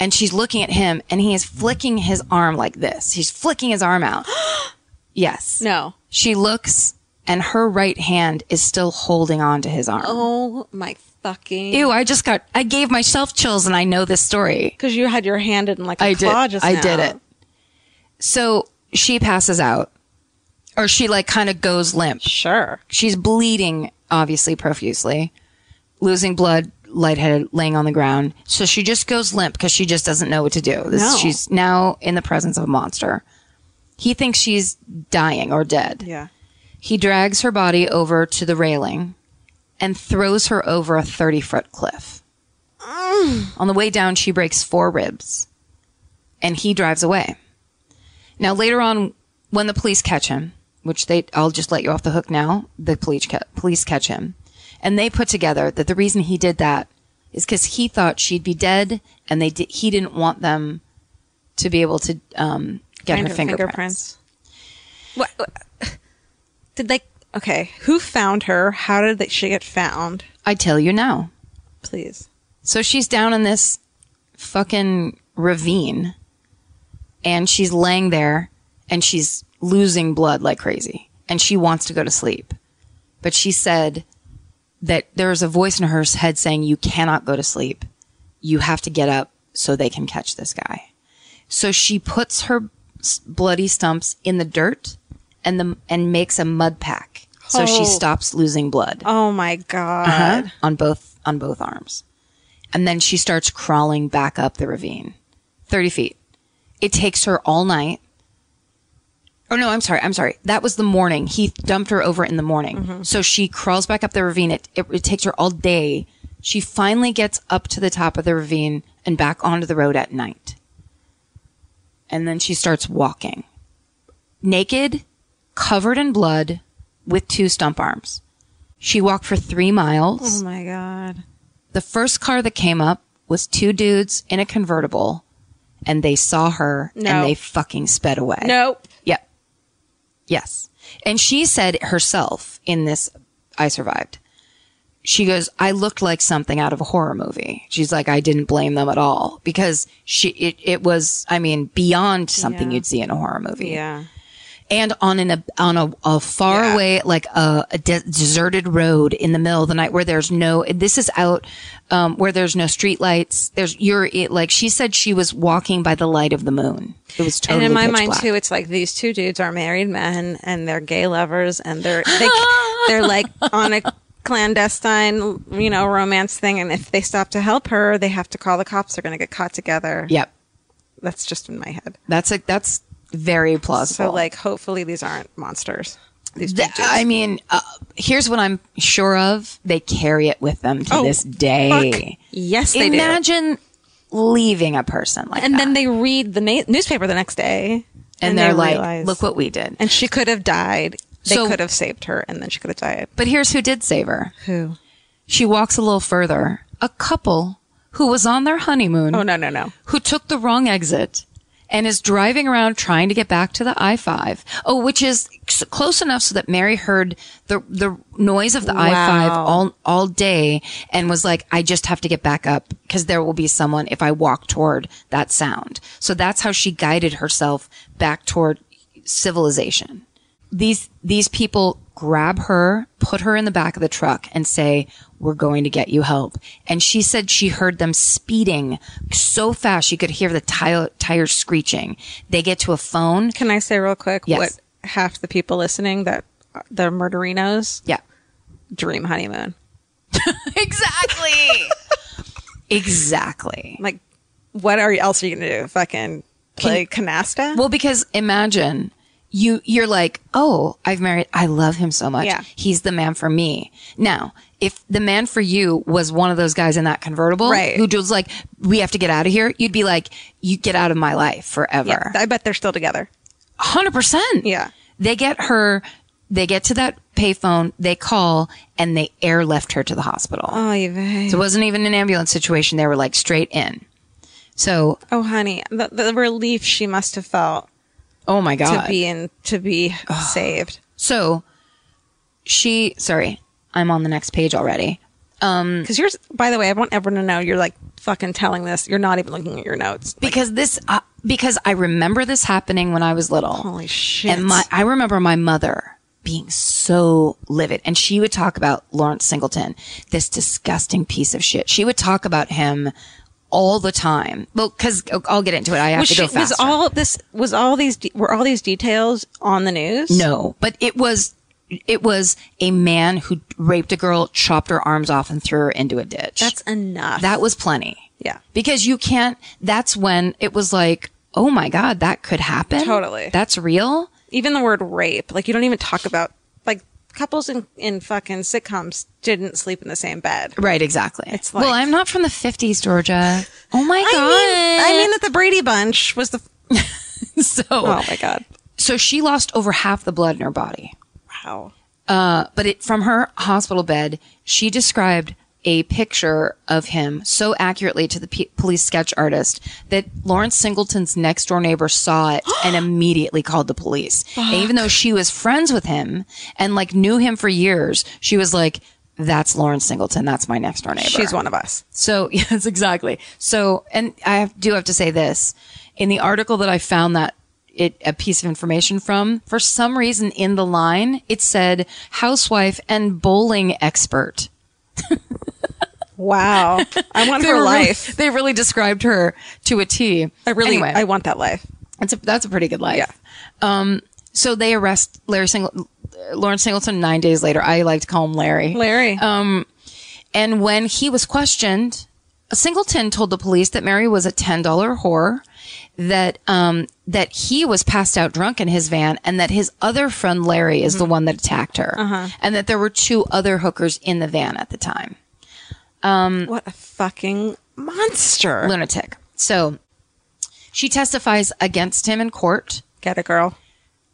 And she's looking at him and he is flicking his arm like this. He's flicking his arm out. yes. No. She looks and her right hand is still holding on to his arm. Oh my fucking. Ew, I just got I gave myself chills and I know this story. Because you had your hand in like a I claw did. just I now. did it. So she passes out, or she like kind of goes limp. Sure. She's bleeding, obviously profusely, losing blood, lightheaded, laying on the ground. So she just goes limp because she just doesn't know what to do. This, No. She's now in the presence of a monster. He thinks she's dying or dead. Yeah. He drags her body over to the railing and throws her over a 30 foot cliff. On the way down, she breaks four ribs and he drives away. Now, later on, when the police catch him, which they, I'll just let you off the hook now, the police, ca- police catch him and they put together that the reason he did that is because he thought she'd be dead and they di- he didn't want them to be able to um, get Find her fingerprints. What, what- Did they? Okay. Who found her? How did they, she get found? I tell you now. Please. So she's down in this fucking ravine and she's laying there and she's losing blood like crazy and she wants to go to sleep. But she said that there's a voice in her head saying, You cannot go to sleep. You have to get up so they can catch this guy. So she puts her bloody stumps in the dirt and the, and makes a mud pack. So she Oh. stops losing blood Oh my god. uh-huh, on both on both arms. And then she starts crawling back up the ravine. 30 feet. It takes her all night. Oh no, I'm sorry. I'm sorry. That was the morning. He dumped her over in the morning. So she crawls back up the ravine. It, it, it takes her all day. She finally gets up to the top of the ravine and back onto the road at night. And then she starts walking. Naked, covered in blood, with two stump arms. She walked for three miles. Oh my god. The first car that came up was two dudes in a convertible, and they saw her No. and they fucking sped away. Nope. Yep. Yes. And she said herself in this, I survived. She goes, I looked like something out of a horror movie. She's like, I didn't blame them at all because she, it, it was, I mean, beyond something Yeah. you'd see in a horror movie Yeah. And on an on a, a far Yeah. away like a, a de- deserted road in the middle of the night where there's no this is out um, where there's no street lights there's you're it, like she said she was walking by the light of the moon it was totally and in my mind black. too, it's like these two dudes are married men and they're gay lovers and they're they they're like on a clandestine, you know, romance thing. And if they stop to help her, they have to call the cops. They're going to get caught together. yep That's just in my head. that's a that's very plausible So like, hopefully these aren't monsters. These two Th- dudes. I mean, uh, here's what I'm sure of: they carry it with them to Oh, this day. yes, they do. Imagine leaving a person like And that, then they read the na- newspaper the next day, and, they they're like, realize- "Look what we did." And she could have died. They So- could have saved her, and then she could have died. But here's who did save her. Who? She walks a little further. A couple who was on their honeymoon, Oh no, no, no. who took the wrong exit and is driving around trying to get back to the I-5. Oh, which is close enough so that Mary heard the the noise of the I-5 all all day and was like, I just have to get back up because there will be someone if I walk toward that sound. So that's how she guided herself back toward civilization these these people grab her, put her in the back of the truck and say, "We're going to get you help." And she said she heard them speeding so fast she could hear the tire tires screeching. They get to a phone. Can I say real quick Yes. what half the people listening that the murderinos Yeah. dream honeymoon? Exactly. exactly. Like, what are else are you gonna do? Fucking play canasta? Well, because imagine you you're like, "Oh, I've married I love him so much. Yeah. He's the man for me." Now, if the man for you was one of those guys in that convertible Right. who was like, "We have to get out of here." You'd be like, "You get out of my life forever." yeah, I bet they're still together. Hundred percent. Yeah. They get her. They get to that payphone. They call and they airlift her to the hospital. Oh, you So it wasn't even an ambulance situation. They were like straight in. So Oh, honey, the, the relief she must have felt. Oh my god. to be in to be saved. so she sorry, I'm on the next page already. Because you're, by the way, I want everyone to know you're like fucking telling this. You're not even looking at your notes. Like, Because this uh, because I remember this happening when I was little. holy shit! And my, I remember my mother being so livid and she would talk about Lawrence Singleton, this disgusting piece of shit. She would talk about him all the time. Well, cause I'll get into it. I have was, to go she, was all this was all these were all these details on the news? no, but it was, it was a man who raped a girl, chopped her arms off and threw her into a ditch. that's enough. that was plenty. yeah. Because you can't, that's when it was like, oh my God, that could happen. Totally. That's real. Even the word rape, like you don't even talk about like couples in in fucking sitcoms didn't sleep in the same bed. Right, exactly. It's well, I'm not from the 50s, Georgia. Oh my I god. mean, I mean that the Brady Bunch was the. so Oh my god! so she lost over half the blood in her body. Wow. Uh, but it from her hospital bed, she described a picture of him so accurately to the p- police sketch artist that Lawrence Singleton's next door neighbor saw it and immediately called the police. And even though she was friends with him and like knew him for years, she was like, "That's Lawrence Singleton. That's my next door neighbor." She's one of us. So yes, exactly. So, and I have, do have to say this in the article that I found that it a piece of information from. For some reason, in the line, it said housewife and bowling expert. Wow. I want her were really- life. they really described her to a T. I really, Anyway, I want that life. that's a, that's a pretty good life. Um, so they arrest Larry Singleton, Lawrence Singleton nine days later. I like to call him Larry. Larry. And when he was questioned, Singleton told the police that Mary was a ten dollar whore, that um, that he was passed out drunk in his van, and that his other friend Larry is the mm-hmm. one that attacked her, uh-huh. and that there were two other hookers in the van at the time. Um, what a fucking monster. Lunatic. So she testifies against him in court. Get a girl.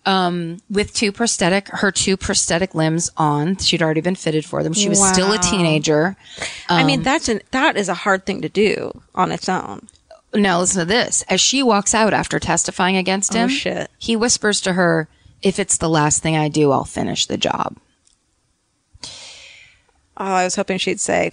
Um, with two prosthetic, her two prosthetic limbs on. She'd already been fitted for them. She was still a Wow. teenager. I mean, um, that's an that is a hard thing to do on its own. Now listen to this. As she walks out after testifying against oh, him, shit. he whispers to her, "If it's the last thing I do, I'll finish the job." Oh, I was hoping she'd say,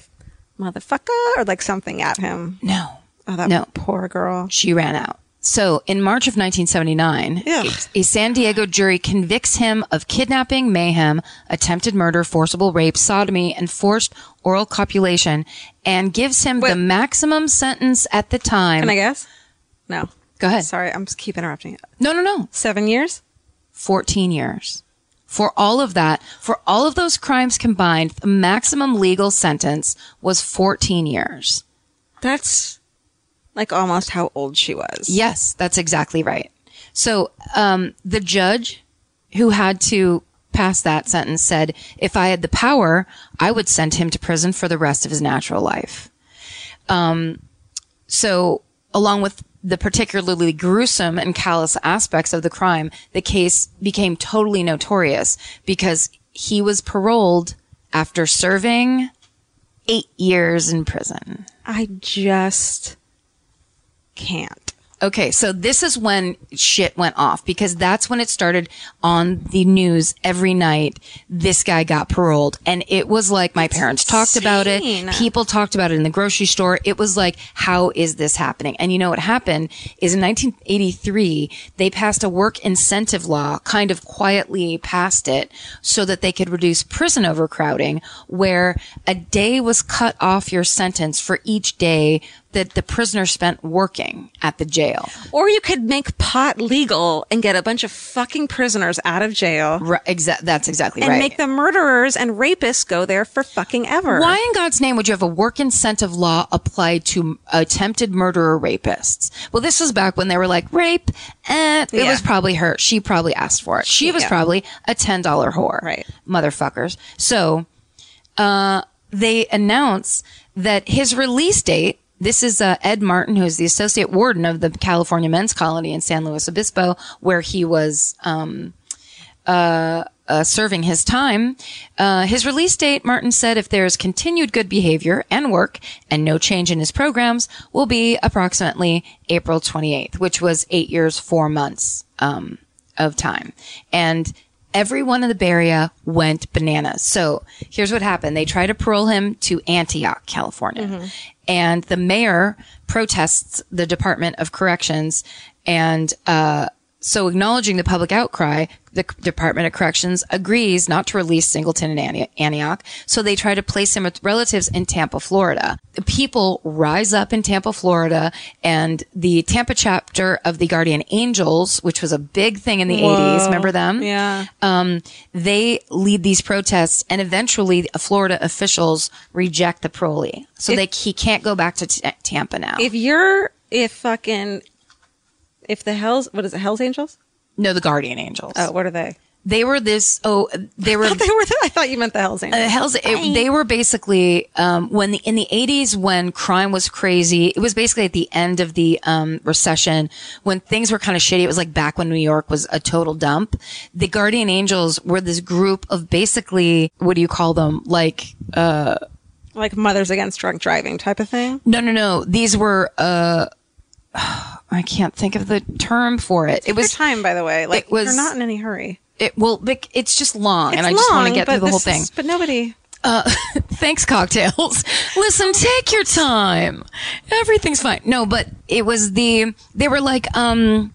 "Motherfucker," or like something at him. No, Oh, that No. poor girl. she ran out. So, in March of 1979, Yeah. a San Diego jury convicts him of kidnapping, mayhem, attempted murder, forcible rape, sodomy, and forced oral copulation, and gives him the maximum sentence at the time. Can I guess? No. Go ahead. Sorry, I'm just keep interrupting. No, no, no. Seven years. 14 years. For all of that, for all of those crimes combined, the maximum legal sentence was 14 years. That's like almost how old she was. Yes, that's exactly right. So, um, the judge who had to pass that sentence said, if I had the power, I would send him to prison for the rest of his natural life. Um, so along with the particularly gruesome and callous aspects of the crime, the case became totally notorious because he was paroled after serving eight years in prison. I just can't. Okay, so this is when shit went off because that's when it started on the news every night. This guy got paroled and it was like my parents talked about it. People talked about it in the grocery store. It was like, how is this happening? And you know what happened is in 1983, they passed a work incentive law, kind of quietly passed it so that they could reduce prison overcrowding where a day was cut off your sentence for each day that the prisoner spent working at the jail. Or you could make pot legal and get a bunch of fucking prisoners out of jail Right, exa- that's exactly and right. And make the murderers and rapists go there for fucking ever. Why in God's name would you have a work incentive law applied to attempted murderer rapists? Well, this was back when they were like, rape, eh, it Yeah. was probably her. She probably asked for it. She was Yeah. probably a $10 whore. Right. Motherfuckers. So, uh, they announce that his release date, this is uh, Ed Martin, who is the associate warden of the California Men's Colony in San Luis Obispo, where he was um, uh, uh, serving his time. Uh, his release date, Martin said, if there is continued good behavior and work and no change in his programs, will be approximately April 28th, which was eight years, four months um, of time. And everyone in the Area went bananas. So here's what happened. They tried to parole him to Antioch, California. And the mayor protests the Department of Corrections and, uh, so acknowledging the public outcry, the Department of Corrections agrees not to release Singleton in Antioch. So they try to place him with relatives in Tampa, Florida. The people rise up in Tampa, Florida and the Tampa chapter of the Guardian Angels, which was a big thing in the 80s. Remember them? Yeah. um, they lead these protests and eventually Florida officials reject the parolee. So they, he can't go back to t- Tampa now. If you're, if fucking, if the Hells, what is it, Hells Angels? no, the Guardian Angels. Oh, what are they? They were this, oh, they were. I thought they were. The, I thought you meant the Hells Angels. Uh, hell's, it, they were basically um, when the in the eighties when crime was crazy. It was basically at the end of the um, recession when things were kind of shitty. It was like back when New York was a total dump. The Guardian Angels were this group of basically what do you call them? Like like Mothers Against Drunk Driving type of thing. no, no, no. These were uh, I can't think of the term for it. It was time, by the way. Like it was- you're not in any hurry. it. Well, Vic, it's just long, and I It's just want to get through the whole thing. is- but nobody. Uh, Thanks, cocktails. Listen, take your time. Everything's fine. No, but it was the, they were like, um,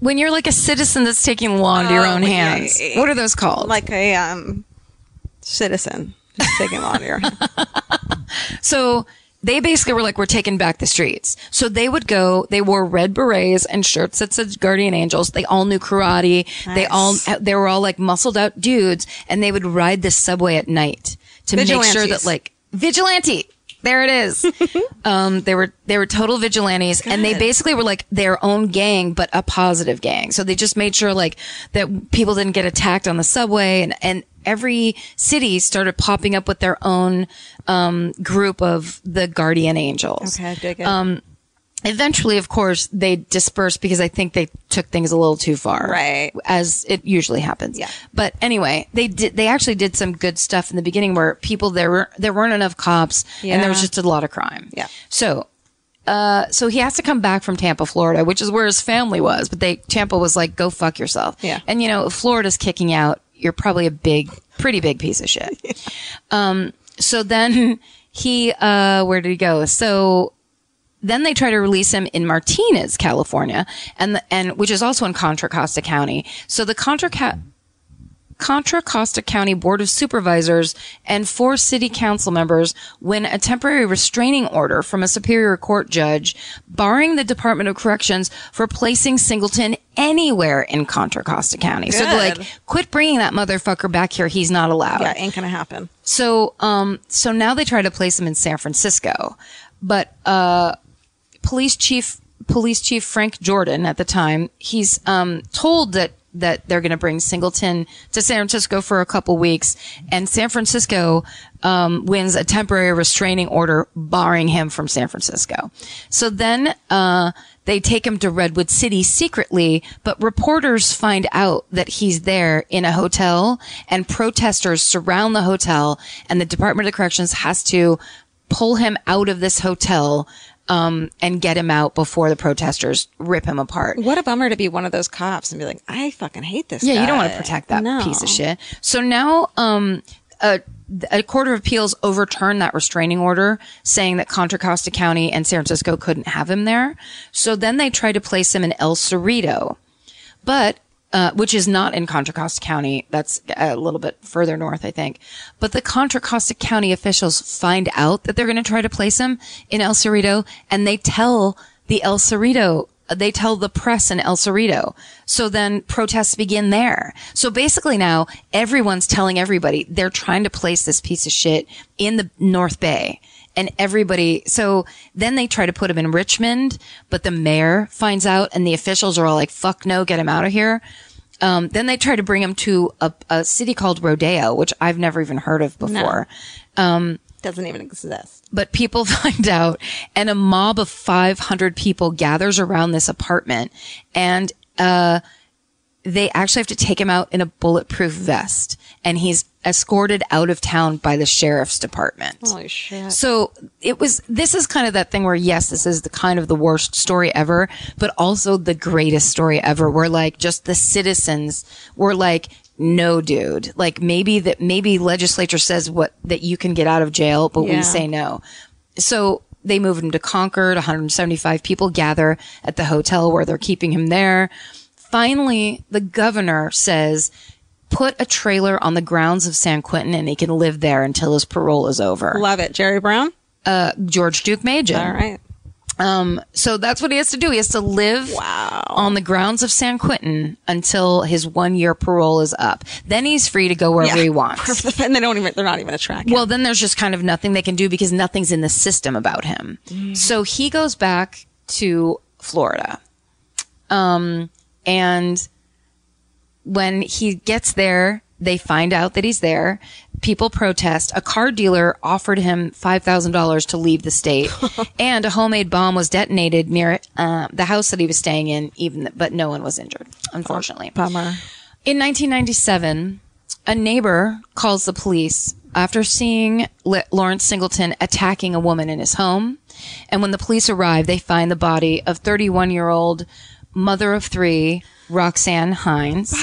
when you're like a citizen that's taking law into your Oh, own hands. What are those called? Like a um, citizen taking into your. Hands. So they basically were like, we're taking back the streets. So they would go, they wore red berets and shirts that said Guardian Angels. They all knew karate. They all, they were all like muscled out dudes and they would ride the subway at night to make sure that like, vigilante. There it is. um, they were, they were total vigilantes and they basically were like their own gang, but a positive gang. So they just made sure like that people didn't get attacked on the subway and, and every city started popping up with their own, um, group of the guardian angels. Okay, I dig it. Um, eventually, of course, they dispersed because I think they took things a little too far. Right. As it usually happens. Yeah. But anyway, they did, they actually did some good stuff in the beginning where people, there were, there weren't enough cops and there was just a lot of crime. Yeah. So, uh, so he has to come back from Tampa, Florida, which is where his family was. But they, Tampa was like, go fuck yourself. Yeah. And you know, Florida's kicking out, you're probably a big, pretty big piece of shit. Um, so then he, uh, where did he go? So then they try to release him in Martinez, California, and the, and which is also in Contra Costa County. So the Contra Ca- Contra Costa County Board of Supervisors and four city council members win a temporary restraining order from a superior court judge barring the Department of Corrections for placing Singleton anywhere in Contra Costa County. So they're like, quit bringing that motherfucker back here. He's not allowed. yeah, ain't gonna happen. So, um, so now they try to place him in San Francisco, but, uh, police chief, police chief Frank Jordan at the time, he's, um, told that, that they're going to bring Singleton to San Francisco for a couple weeks and San Francisco, um, wins a temporary restraining order barring him from San Francisco. So then, uh, they take him to Redwood City secretly, but reporters find out that he's there in a hotel and protesters surround the hotel and the Department of Corrections has to pull him out of this hotel um, and get him out before the protesters rip him apart. What a bummer to be one of those cops and be like, I fucking hate this. Yeah, you don't want to protect that No. piece of shit. So now, um, a, a court of appeals overturned that restraining order, saying that Contra Costa County and San Francisco couldn't have him there. So then they tried to place him in El Cerrito, but uh, which is not in Contra Costa County. That's a little bit further north, I think. But the Contra Costa County officials find out that they're going to try to place him in El Cerrito, and they tell the El Cerrito they tell the press in El Cerrito. So then protests begin there. So basically now everyone's telling everybody they're trying to place this piece of shit in the North Bay. And everybody, so then they try to put him in Richmond, but the mayor finds out and the officials are all like, fuck no, get him out of here. Um, then they try to bring him to a, a city called Rodeo, which I've never even heard of before Doesn't even exist. but people find out and a mob of 500 people gathers around this apartment and uh they actually have to take him out in a bulletproof vest and he's escorted out of town by the sheriff's department. Holy shit. So it was, this is kind of that thing where, yes, this is the kind of the worst story ever, but also the greatest story ever where like just the citizens were like, no, dude, like maybe that, maybe legislature says what, that you can get out of jail, but Yeah. we say no. So they moved him to Concord. 175 people gather at the hotel where they're keeping him there. Finally, the governor says, put a trailer on the grounds of San Quentin and he can live there until his parole is over. Love it. Jerry Brown? Uh, George Deukmejian. All right. Um, so that's what he has to do. He has to live Wow. on the grounds of San Quentin until his one year parole is up. Then he's free to go wherever he wants. and they don't even, they're not even a track. Well, then there's just kind of nothing they can do because nothing's in the system about him. So he goes back to Florida. Um, and when he gets there, they find out that he's there. People protest. A car dealer offered him $5,000 to leave the state and a homemade bomb was detonated near uh, the house that he was staying in, even, th- but no one was injured, unfortunately. Bummer. In 1997, a neighbor calls the police after seeing Lawrence Singleton attacking a woman in his home. And when the police arrive, they find the body of 31 year old mother of three, Roxanne Hines.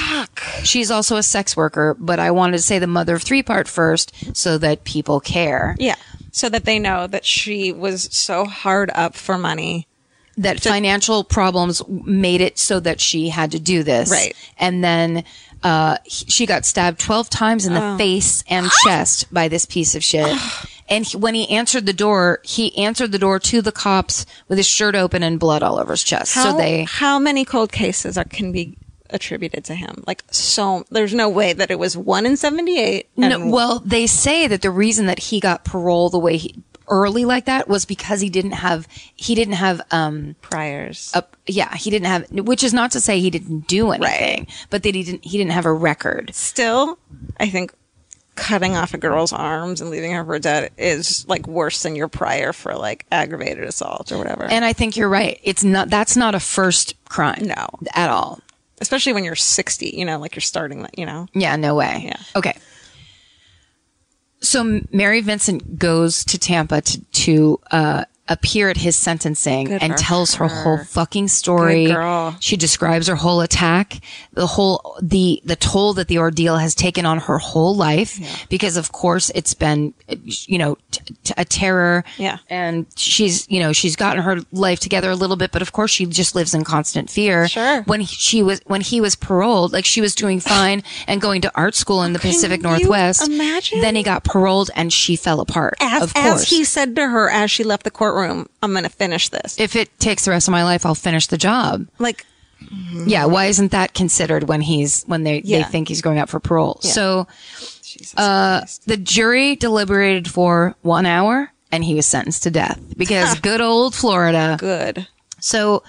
She's also a sex worker, but I wanted to say the mother of three part first so that people care. Yeah. So that they know that she was so hard up for money. that financial problems made it so that she had to do this. Right. And then uh, she got stabbed 12 times in the Oh. face and chest by this piece of shit. and he, when he answered the door, he answered the door to the cops with his shirt open and blood all over his chest. How, so they, how many cold cases are, can be attributed to him? Like so, there's no way that it was one in 78. no, well, they say that the reason that he got parole the way he, early like that was because he didn't have, he didn't have, um, priors. a, yeah, he didn't have, which is not to say he didn't do anything, but that he didn't, he didn't have a record. Still, I think cutting off a girl's arms and leaving her for dead is like worse than your prior for like aggravated assault or whatever. And I think you're right. It's not, that's not a first crime. No. At all. Especially when you're 60, you know, like you're starting that, you know. Yeah, no way. Yeah. Okay. So Mary Vincent goes to Tampa to, to, uh, appear at his sentencing Good and tells her her. whole fucking story. She describes her whole attack, the whole, the, the toll that the ordeal has taken on her whole life. Because of course it's been, you know, t- t- a terror. Yeah. And she's, you know, she's gotten her life together a little bit, but of course she just lives in constant fear. Sure. When he- she was, when he was paroled, like she was doing fine and going to art school in the Pacific you Northwest. imagine? Then he got paroled and she fell apart. As, of course. as he said to her as she left the courtroom, I'm going to finish this. if it takes the rest of my life, I'll finish the job. like, Yeah. Why isn't that considered when he's, when they, they think he's going out for parole? So Uh, the jury deliberated for one hour and he was sentenced to death because good old Florida. Good. So,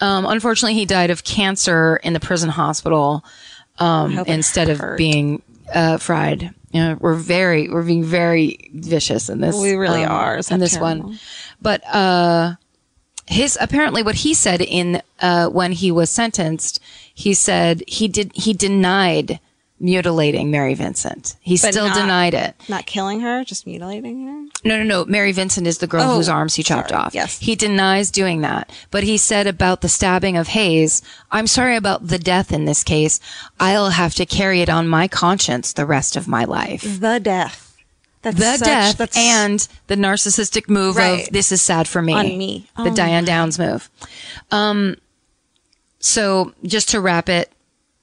um, unfortunately, he died of cancer in the prison hospital um, instead of being uh, fried. You know, we're very, we're being very vicious in this. We really um, are. In this terrible? one. But uh, his apparently what he said in uh, when he was sentenced, he said he did he denied mutilating Mary Vincent. He But still not- denied it. Not killing her, just mutilating her. No, no, no. Mary Vincent is the girl Oh, whose arms he chopped sorry. off. Yes. He denies doing that. But he said about the stabbing of Hayes, I'm sorry about the death in this case. I'll have to carry it on my conscience the rest of my life. The death. That's The such- death that's, and the narcissistic move Right. of this is sad for me. On me. The Oh Diane Downs move. Um, so just to wrap it,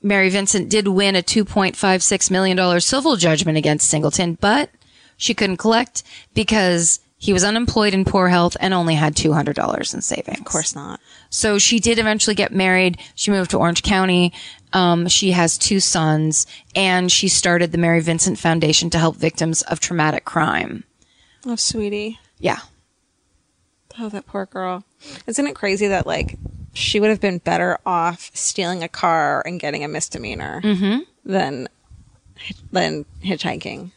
Mary Vincent did win a $2.56 million civil judgment against Singleton, but she couldn't collect because he was unemployed in poor health and only had $200 in savings. Of course not. So she did eventually get married. She moved to Orange County. Um, she has two sons and she started the Mary Vincent Foundation to help victims of traumatic crime. Oh, sweetie. Yeah. Oh, that poor girl. Isn't it crazy that like she would have been better off stealing a car and getting a misdemeanor mm-hmm. than than hitchhiking?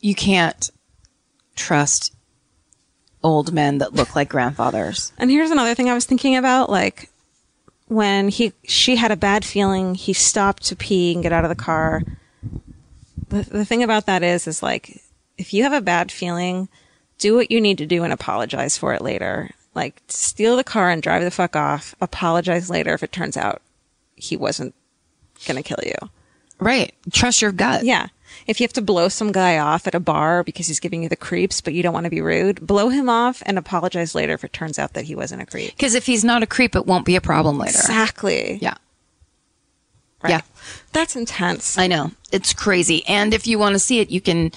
You can't trust old men that look like grandfathers. And here's another thing I was thinking about, like when he she had a bad feeling, he stopped to pee and get out of the car. The, the thing about that is, is like, if you have a bad feeling, do what you need to do and apologize for it later. Like, steal the car and drive the fuck off. Apologize later if it turns out he wasn't gonna kill you. Right. Trust your gut. Yeah. If you have to blow some guy off at a bar because he's giving you the creeps, but you don't want to be rude, blow him off and apologize later if it turns out that he wasn't a creep. Because if he's not a creep, it won't be a problem later. Exactly. Yeah. Right. Yeah. That's intense. I know. It's crazy. And if you want to see it, you can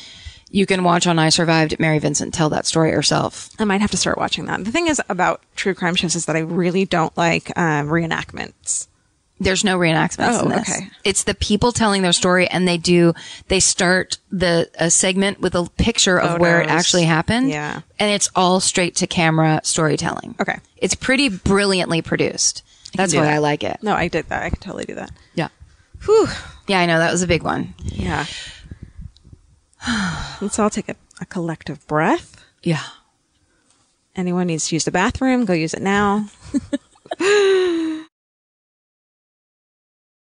you can watch on I Survived Mary Vincent tell that story herself. I might have to start watching that. The thing is about true crime shows is that I really don't like um, reenactments. There's no reenactments Oh, in this. okay. It's the people telling their story and they do they start the a segment with a picture of where it actually happened. Yeah. And it's all straight to camera storytelling. Okay. It's pretty brilliantly produced. That's why that. I like it. No, I did that. I could totally do that. Yeah. Whew. Yeah, I know that was a big one. Yeah. Let's all take a, a collective breath. Yeah. Anyone needs to use the bathroom, go use it now.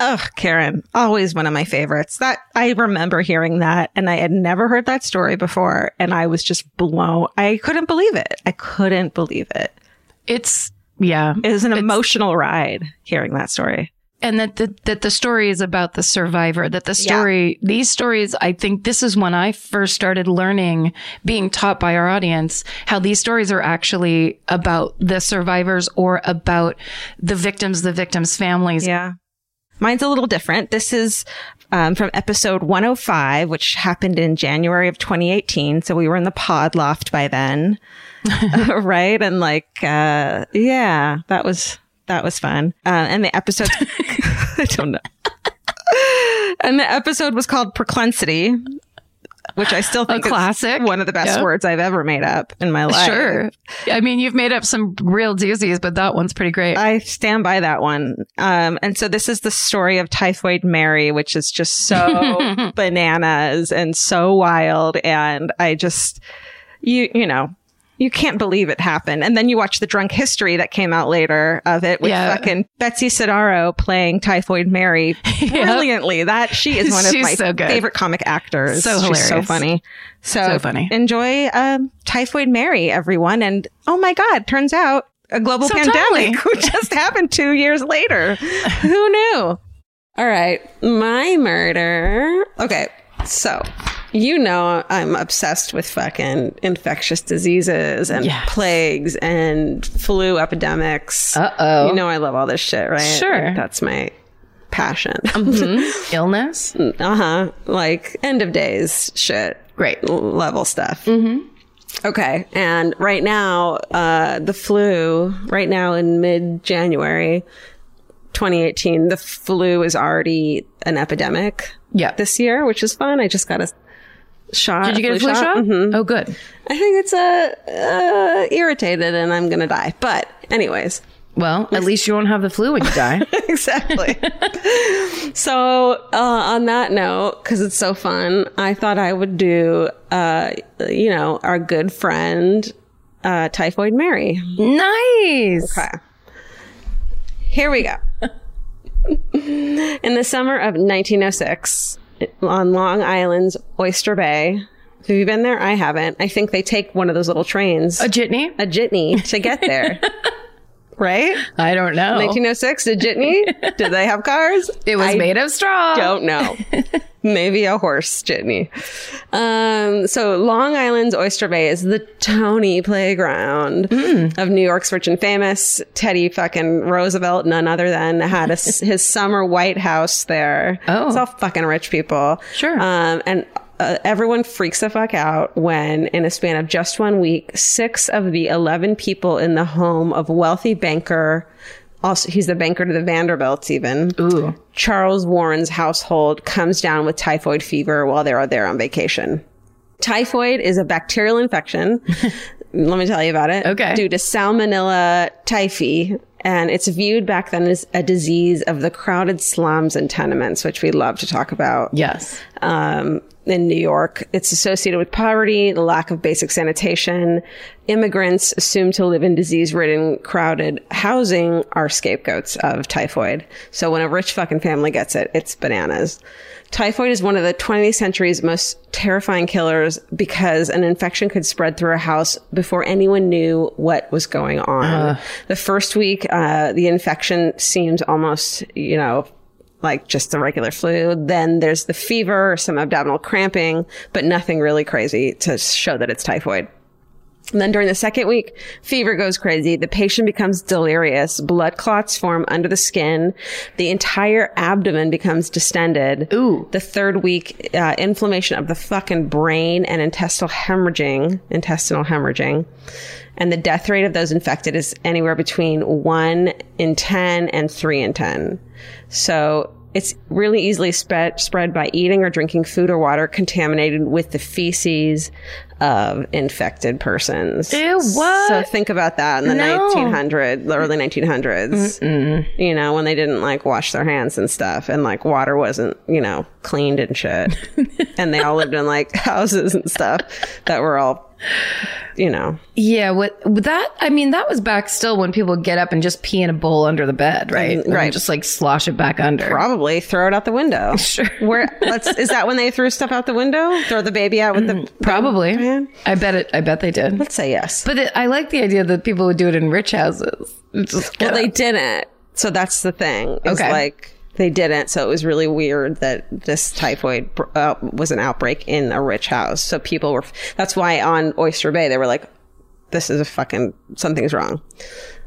Ugh, Karen, always one of my favorites. That I remember hearing that and I had never heard that story before and I was just blown. I couldn't believe it. I couldn't believe it. It's yeah. It was an emotional ride hearing that story. and that the, that the story is about the survivor that the story these stories i think this is when i first started learning being taught by our audience how these stories are actually about the survivors or about the victims the victims families Yeah. Mine's a little different. This is um, from episode 105, which happened in January of 2018. So we were in the pod loft by then. right. And like, uh, yeah, that was, that was fun. Uh, and the episode, I don't know. and the episode was called Proclensity. Which I still think a classic. one of the best words I've ever made up in my life. Sure. I mean, you've made up some real doozies, but that one's pretty great. I stand by that one. Um, and so this is the story of Typhoid Mary, which is just so bananas and so wild. And I just, you, you know, you can't believe it happened. And then you watch the drunk history that came out later of it with Yeah. fucking Betsy Sodaro playing Typhoid Mary brilliantly. That she is one of my so favorite comic actors. So She's so funny. So, So funny. Enjoy um, Typhoid Mary, everyone. And oh my God, turns out a global So pandemic timely. just happened two years later. Who knew? All right, my murder. Okay, so you know I'm obsessed with fucking infectious diseases and Yes. plagues and flu epidemics. Uh-oh. You know I love all this shit, right? Sure. Like, that's my passion. Illness? uh huh. Like end of days shit. Great. level stuff. Mm-hmm. Okay. And right now, uh, the flu, right now in mid January 2018, the flu is already an epidemic Yeah. this year, which is fun. I just got a shot. Did you get a flu shot? Mhm. Oh, good. I think it's uh, uh, irritated and I'm going to die. But, anyways. Well, at least you won't have the flu when you die. exactly. so, uh, on that note, because it's so fun, I thought I would do, uh, you know, our good friend, uh, Typhoid Mary. nice. Okay. Here we go. In the summer of 1906, on Long Island's Oyster Bay. Have you been there? I haven't. I think they take one of those little trains, A jitney? a jitney, to get there. right? I don't know. 1906, a jitney? Did they have cars? It was I made of straw. don't know. Maybe a horse jitney. Um, so Long Island's Oyster Bay is the Tony playground Mm. of New York's rich and famous. Teddy fucking Roosevelt, none other than, had a his summer White House there. Oh. It's all fucking rich people. Sure. Um, and uh, everyone freaks the fuck out when, in a span of just one week, six of the 11 people in the home of wealthy banker, also, he's the banker to the Vanderbilts, even. Ooh. Charles Warren's household comes down with typhoid fever while they're there on vacation. Typhoid is a bacterial infection. Let me tell you about it. Okay. Due to Salmonella typhi. And it's viewed back then as a disease of the crowded slums and tenements, which we love to talk about Yes. um, in New York. It's associated with poverty, the lack of basic sanitation. Immigrants assumed to live in disease ridden, crowded housing are scapegoats of typhoid. So when a rich fucking family gets it, it's bananas. Typhoid is one of the 20th century's most terrifying killers because an infection could spread through a house before anyone knew what was going on. The first week, uh, the infection seems almost, you know, like just the regular flu. Then there's the fever, some abdominal cramping, but nothing really crazy to show that it's typhoid. And then during the second week, fever goes crazy. The patient becomes delirious. Blood clots form under the skin. The entire abdomen becomes distended. Ooh. The third week, uh, inflammation of the fucking brain and intestinal hemorrhaging, intestinal hemorrhaging. And the death rate of those infected is anywhere between one in 10 and three in 10. So it's really easily spread, spread by eating or drinking food or water contaminated with the feces of infected persons. Ew, what? So think about that in the No. 1900s, the early 1900s. You know, when they didn't like wash their hands and stuff and like water wasn't, you know, cleaned and shit. and they all lived in like houses and stuff that were all, you know, Yeah, what that? I mean, that was back still when people would get up and just pee in a bowl under the bed, right? Mm, and right. just like slosh it back under. probably throw it out the window. Sure. Where let's is that when they threw stuff out the window? Throw the baby out with the mm, Probably. Man. I bet it. I bet they did. Let's say yes. But it, I like the idea that people would do it in rich houses. Just Well, get they didn't. So that's the thing. It's Okay. like they didn't. So it was really weird that this typhoid uh, was an outbreak in a rich house. So people were. That's why on Oyster Bay they were like, "This is a fucking something's wrong."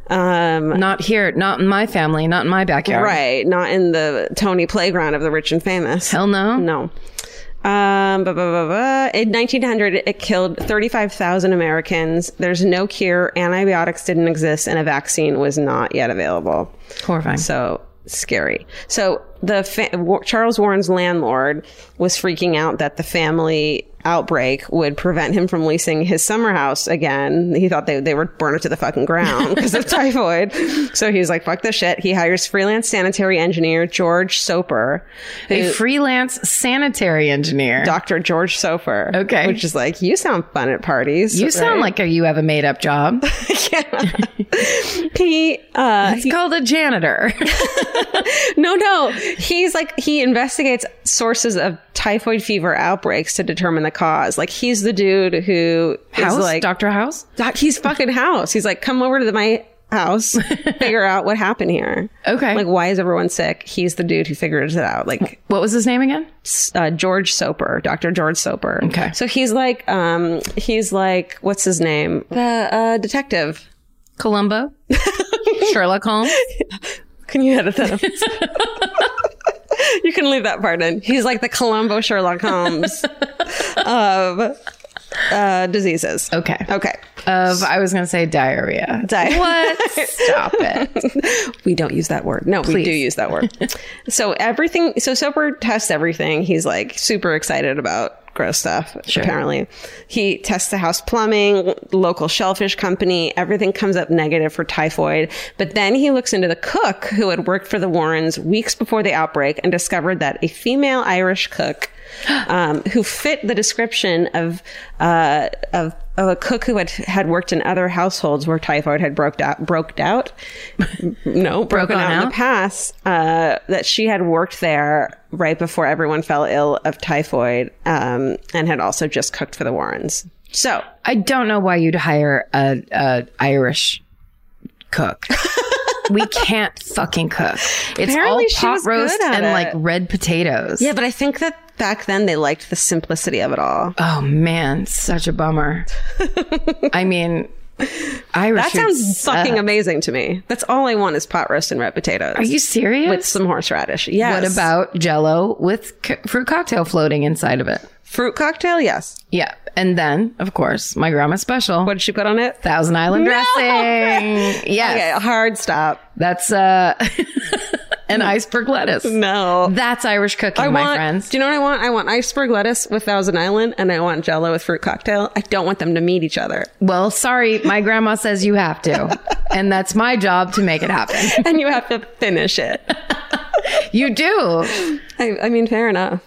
Um, not here, not in my family, not in my backyard. right. Not in the Tony playground of the rich and famous. Hell no. No. Um, blah, blah, blah. In 1900, it killed 35,000 Americans. There's no cure. Antibiotics didn't exist, and a vaccine was not yet available. Horrifying. So scary. So the fa- Charles Warren's landlord was freaking out that the family outbreak would prevent him from leasing his summer house again. He thought they, they would burn it to the fucking ground because of typhoid. So he's like, fuck this shit. He hires freelance sanitary engineer George Soper, A freelance sanitary engineer. Dr. George Soper. Okay. Which is like, you sound fun at parties. you sound like a, you have a made up job. he, uh, It's called a janitor. No, no. He's like he investigates sources of typhoid fever outbreaks to determine the cause. Like he's the dude who House? like Dr. House? Doc, he's fucking house. He's like, come over to the, my house, figure out what happened here. Okay. Like, why is everyone sick? He's the dude who figures it out. Like, What was his name again? uh, George Soper, Dr. George Soper. Okay. So he's like, um, he's like, what's his name? The uh, detective. Columbo? Sherlock Holmes? Can you edit that? You can leave that part in. He's like the Columbo Sherlock Holmes of uh, diseases. Okay. Okay. Of, I was going to say diarrhea. Di- What? Stop it. we don't use that word. No, we do use that word. so everything, so Soper tests everything. He's like super excited about gross stuff. Apparently, he tests the house plumbing, local shellfish company. Everything comes up negative for typhoid. But then he looks into the cook who had worked for the Warrens weeks before the outbreak and discovered that a female Irish cook. Um, who fit the description of, uh, of of a cook who had had worked in other households where typhoid had broke out broke out no broken on out, in the past uh, that she had worked there right before everyone fell ill of typhoid um, and had also just cooked for the Warrens. So I don't know why you'd hire a, a Irish cook. we can't fucking cook. It's Apparently all she pot roast and it. like red potatoes. yeah, but I think that back then they liked the simplicity of it all. Oh man, such a bummer. I mean, Irish. That sounds fucking amazing to me. That's all I want is pot roast and red potatoes. Are you serious? with some horseradish? Yes. What about Jello with c- fruit cocktail floating inside of it? fruit cocktail? Yes. Yeah, and then of course my grandma's special. What did she put on it? Thousand Island No! dressing. Yes, Okay, hard stop. that's uh, an iceberg lettuce. No. That's Irish cooking, I my want, friends. Do you know what I want? I want iceberg lettuce with Thousand Island, and I want Jello with fruit cocktail. I don't want them to meet each other, Well, sorry, my grandma says you have to, and that's my job to make it happen. and you have to finish it. You do. I, I mean, fair enough.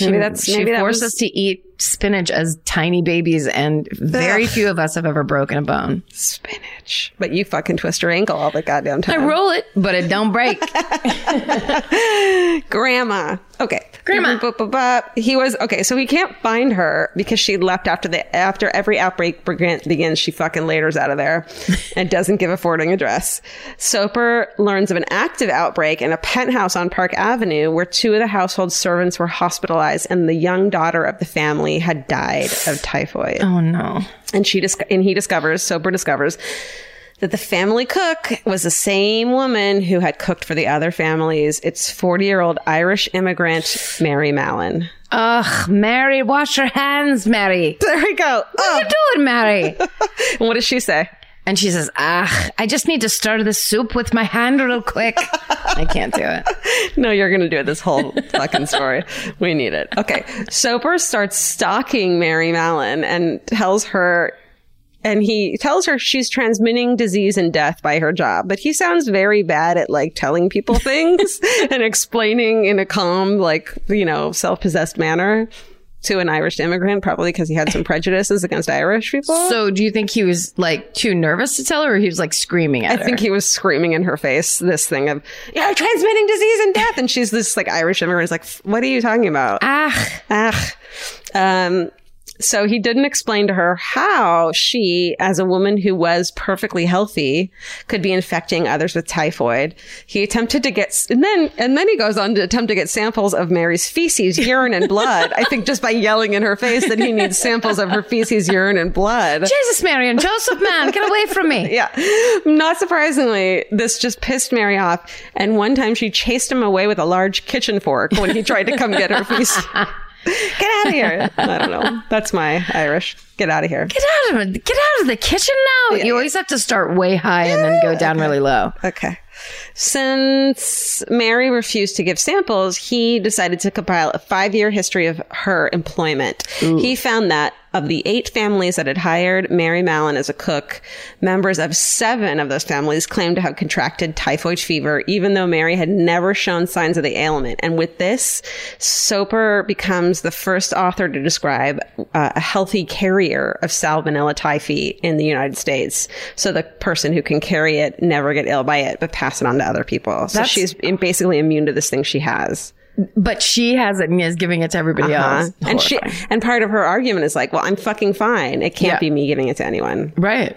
Maybe that's she maybe that forced was us to eat spinach as tiny babies, and very Ugh. few of us have ever broken a bone. spinach. But you fucking twist your ankle all the goddamn time. I roll it, but it don't break. Grandma. Okay. Grandma. He was okay. So he can't find her because she left after the after every outbreak begins. She fucking laters out of there and doesn't give a forwarding address. Soper learns of an active outbreak in a penthouse on Park Avenue where two of the household servants were hospitalized and the young daughter of the family had died of typhoid. oh no. And she dis- and he discovers, Soper discovers that the family cook was the same woman who had cooked for the other families. It's 40 year old Irish immigrant Mary Mallon. Ugh, Mary, wash your hands, Mary. There we go. What Oh, are you oh. doing, Mary? what does she say? And she says, Ah, I just need to stir the soup with my hand real quick. I can't do it. No, you're going to do it this whole fucking story. We need it. Okay. Soper starts stalking Mary Mallon and tells her, and he tells her she's transmitting disease and death by her job, but he sounds very bad at like telling people things and explaining in a calm, like, you know, self possessed manner to an Irish immigrant, probably because he had some prejudices against Irish people. So, do you think he was like too nervous to tell her, or he was like screaming at I her? I think he was screaming in her face this thing of, you're transmitting disease and death. And she's this like Irish immigrant. Is like, what are you talking about? ah, Ah. Um, so he didn't explain to her how she, as a woman who was perfectly healthy, could be infecting others with typhoid. He attempted to get, and then, and then he goes on to attempt to get samples of Mary's feces, urine, and blood. I think just by yelling in her face that he needs samples of her feces, urine, and blood. Jesus, Mary and Joseph, man, get away from me. Yeah. Not surprisingly, this just pissed Mary off. And one time she chased him away with a large kitchen fork when he tried to come get her feces. Get out of here. I don't know. That's my Irish. Get out of here. Get out of. Get out of the kitchen now. you always have to start way high and then go down really low. Okay. Since Mary refused to give samples, he decided to compile a five year history of her employment. He found that of the eight families that had hired Mary Mallon as a cook, members of seven of those families claimed to have contracted typhoid fever, even though Mary had never shown signs of the ailment. And with this, Soper becomes the first author to describe uh, a healthy carrier of Salmonella typhi in the United States. So the person who can carry it never get ill by it, but pass it on to other people. So That's- she's basically immune to this thing she has. But she has it and is giving it to everybody Uh-huh. else. And she, and part of her argument is like, well, I'm fucking fine. It can't Yeah. be me giving it to anyone. right.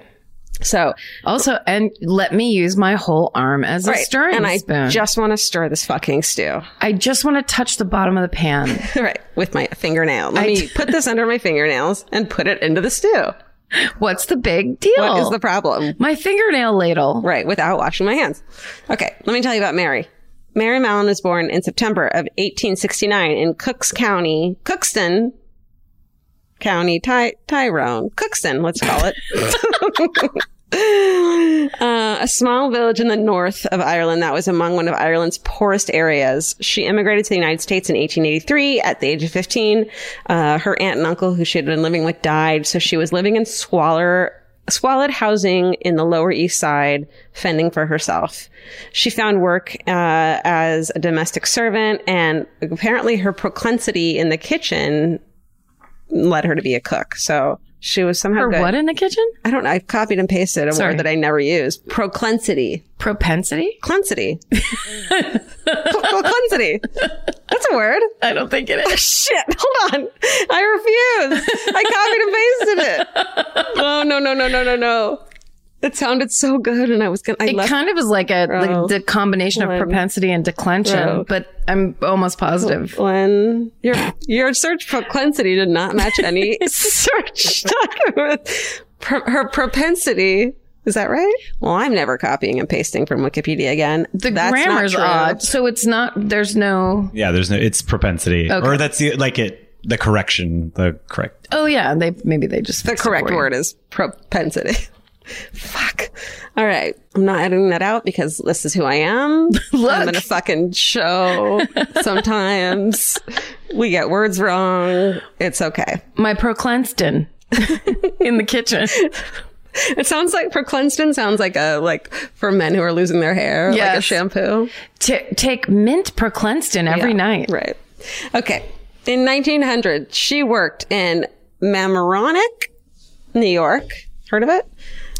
So, Also, and let me use my whole arm as a right. stirring and I spoon. just want to stir this fucking stew. I just want to touch the bottom of the pan. right. With my fingernail. Let I me d- put this under my fingernails and put it into the stew. What's the big deal? What is the problem? my fingernail ladle? Right. Without washing my hands. Okay. Let me tell you about Mary. Mary Mallon was born in September of 1869 in Cooks County, Cookstown County, Ty- Tyrone, Cookstown, let's call it. Uh, a small village in the north of Ireland that was among one of Ireland's poorest areas. She immigrated to the United States in 1883 at the age of 15. Uh, her aunt and uncle, who she had been living with, died, so she was living in squalor squalid housing in the Lower East Side, fending for herself. She found work uh, as a domestic servant, and apparently her proclivity in the kitchen led her to be a cook. So she was somehow Or good. what in the kitchen? I don't know. I copied and pasted a Sorry. word that I never used. Proclensity. Propensity? Clensity. Proclensity. That's a word. I don't think it is. Oh, Shit. Hold on. I refuse. I copied and pasted it. Oh, no, no, no, no, no, no. It sounded so good. And I was going to, I It left. kind of is like a Bro. the, the combination of propensity and declension, Bro. but I'm almost oh, positive. Glenn, your your search propensity did not match any search document. Pro- her propensity is that right? Well, I'm never copying and pasting from Wikipedia again. The That's not grammar's true. odd, so it's not. There's no. Yeah, there's no. It's propensity, Okay. or that's the like it. The correction, the correct. Oh yeah, they maybe they just The correct word is propensity. Fuck. All right. I'm not editing that out because this is who I am. I'm in a fucking show. Sometimes we get words wrong. It's okay. My proclenstin in the kitchen. It sounds like Proclenston sounds like a like for men who are losing their hair, like a shampoo. Ta take mint proclenstin every Yeah, night. Right. Okay. In 1900, she worked in Mamaroneck, New York. Heard of it?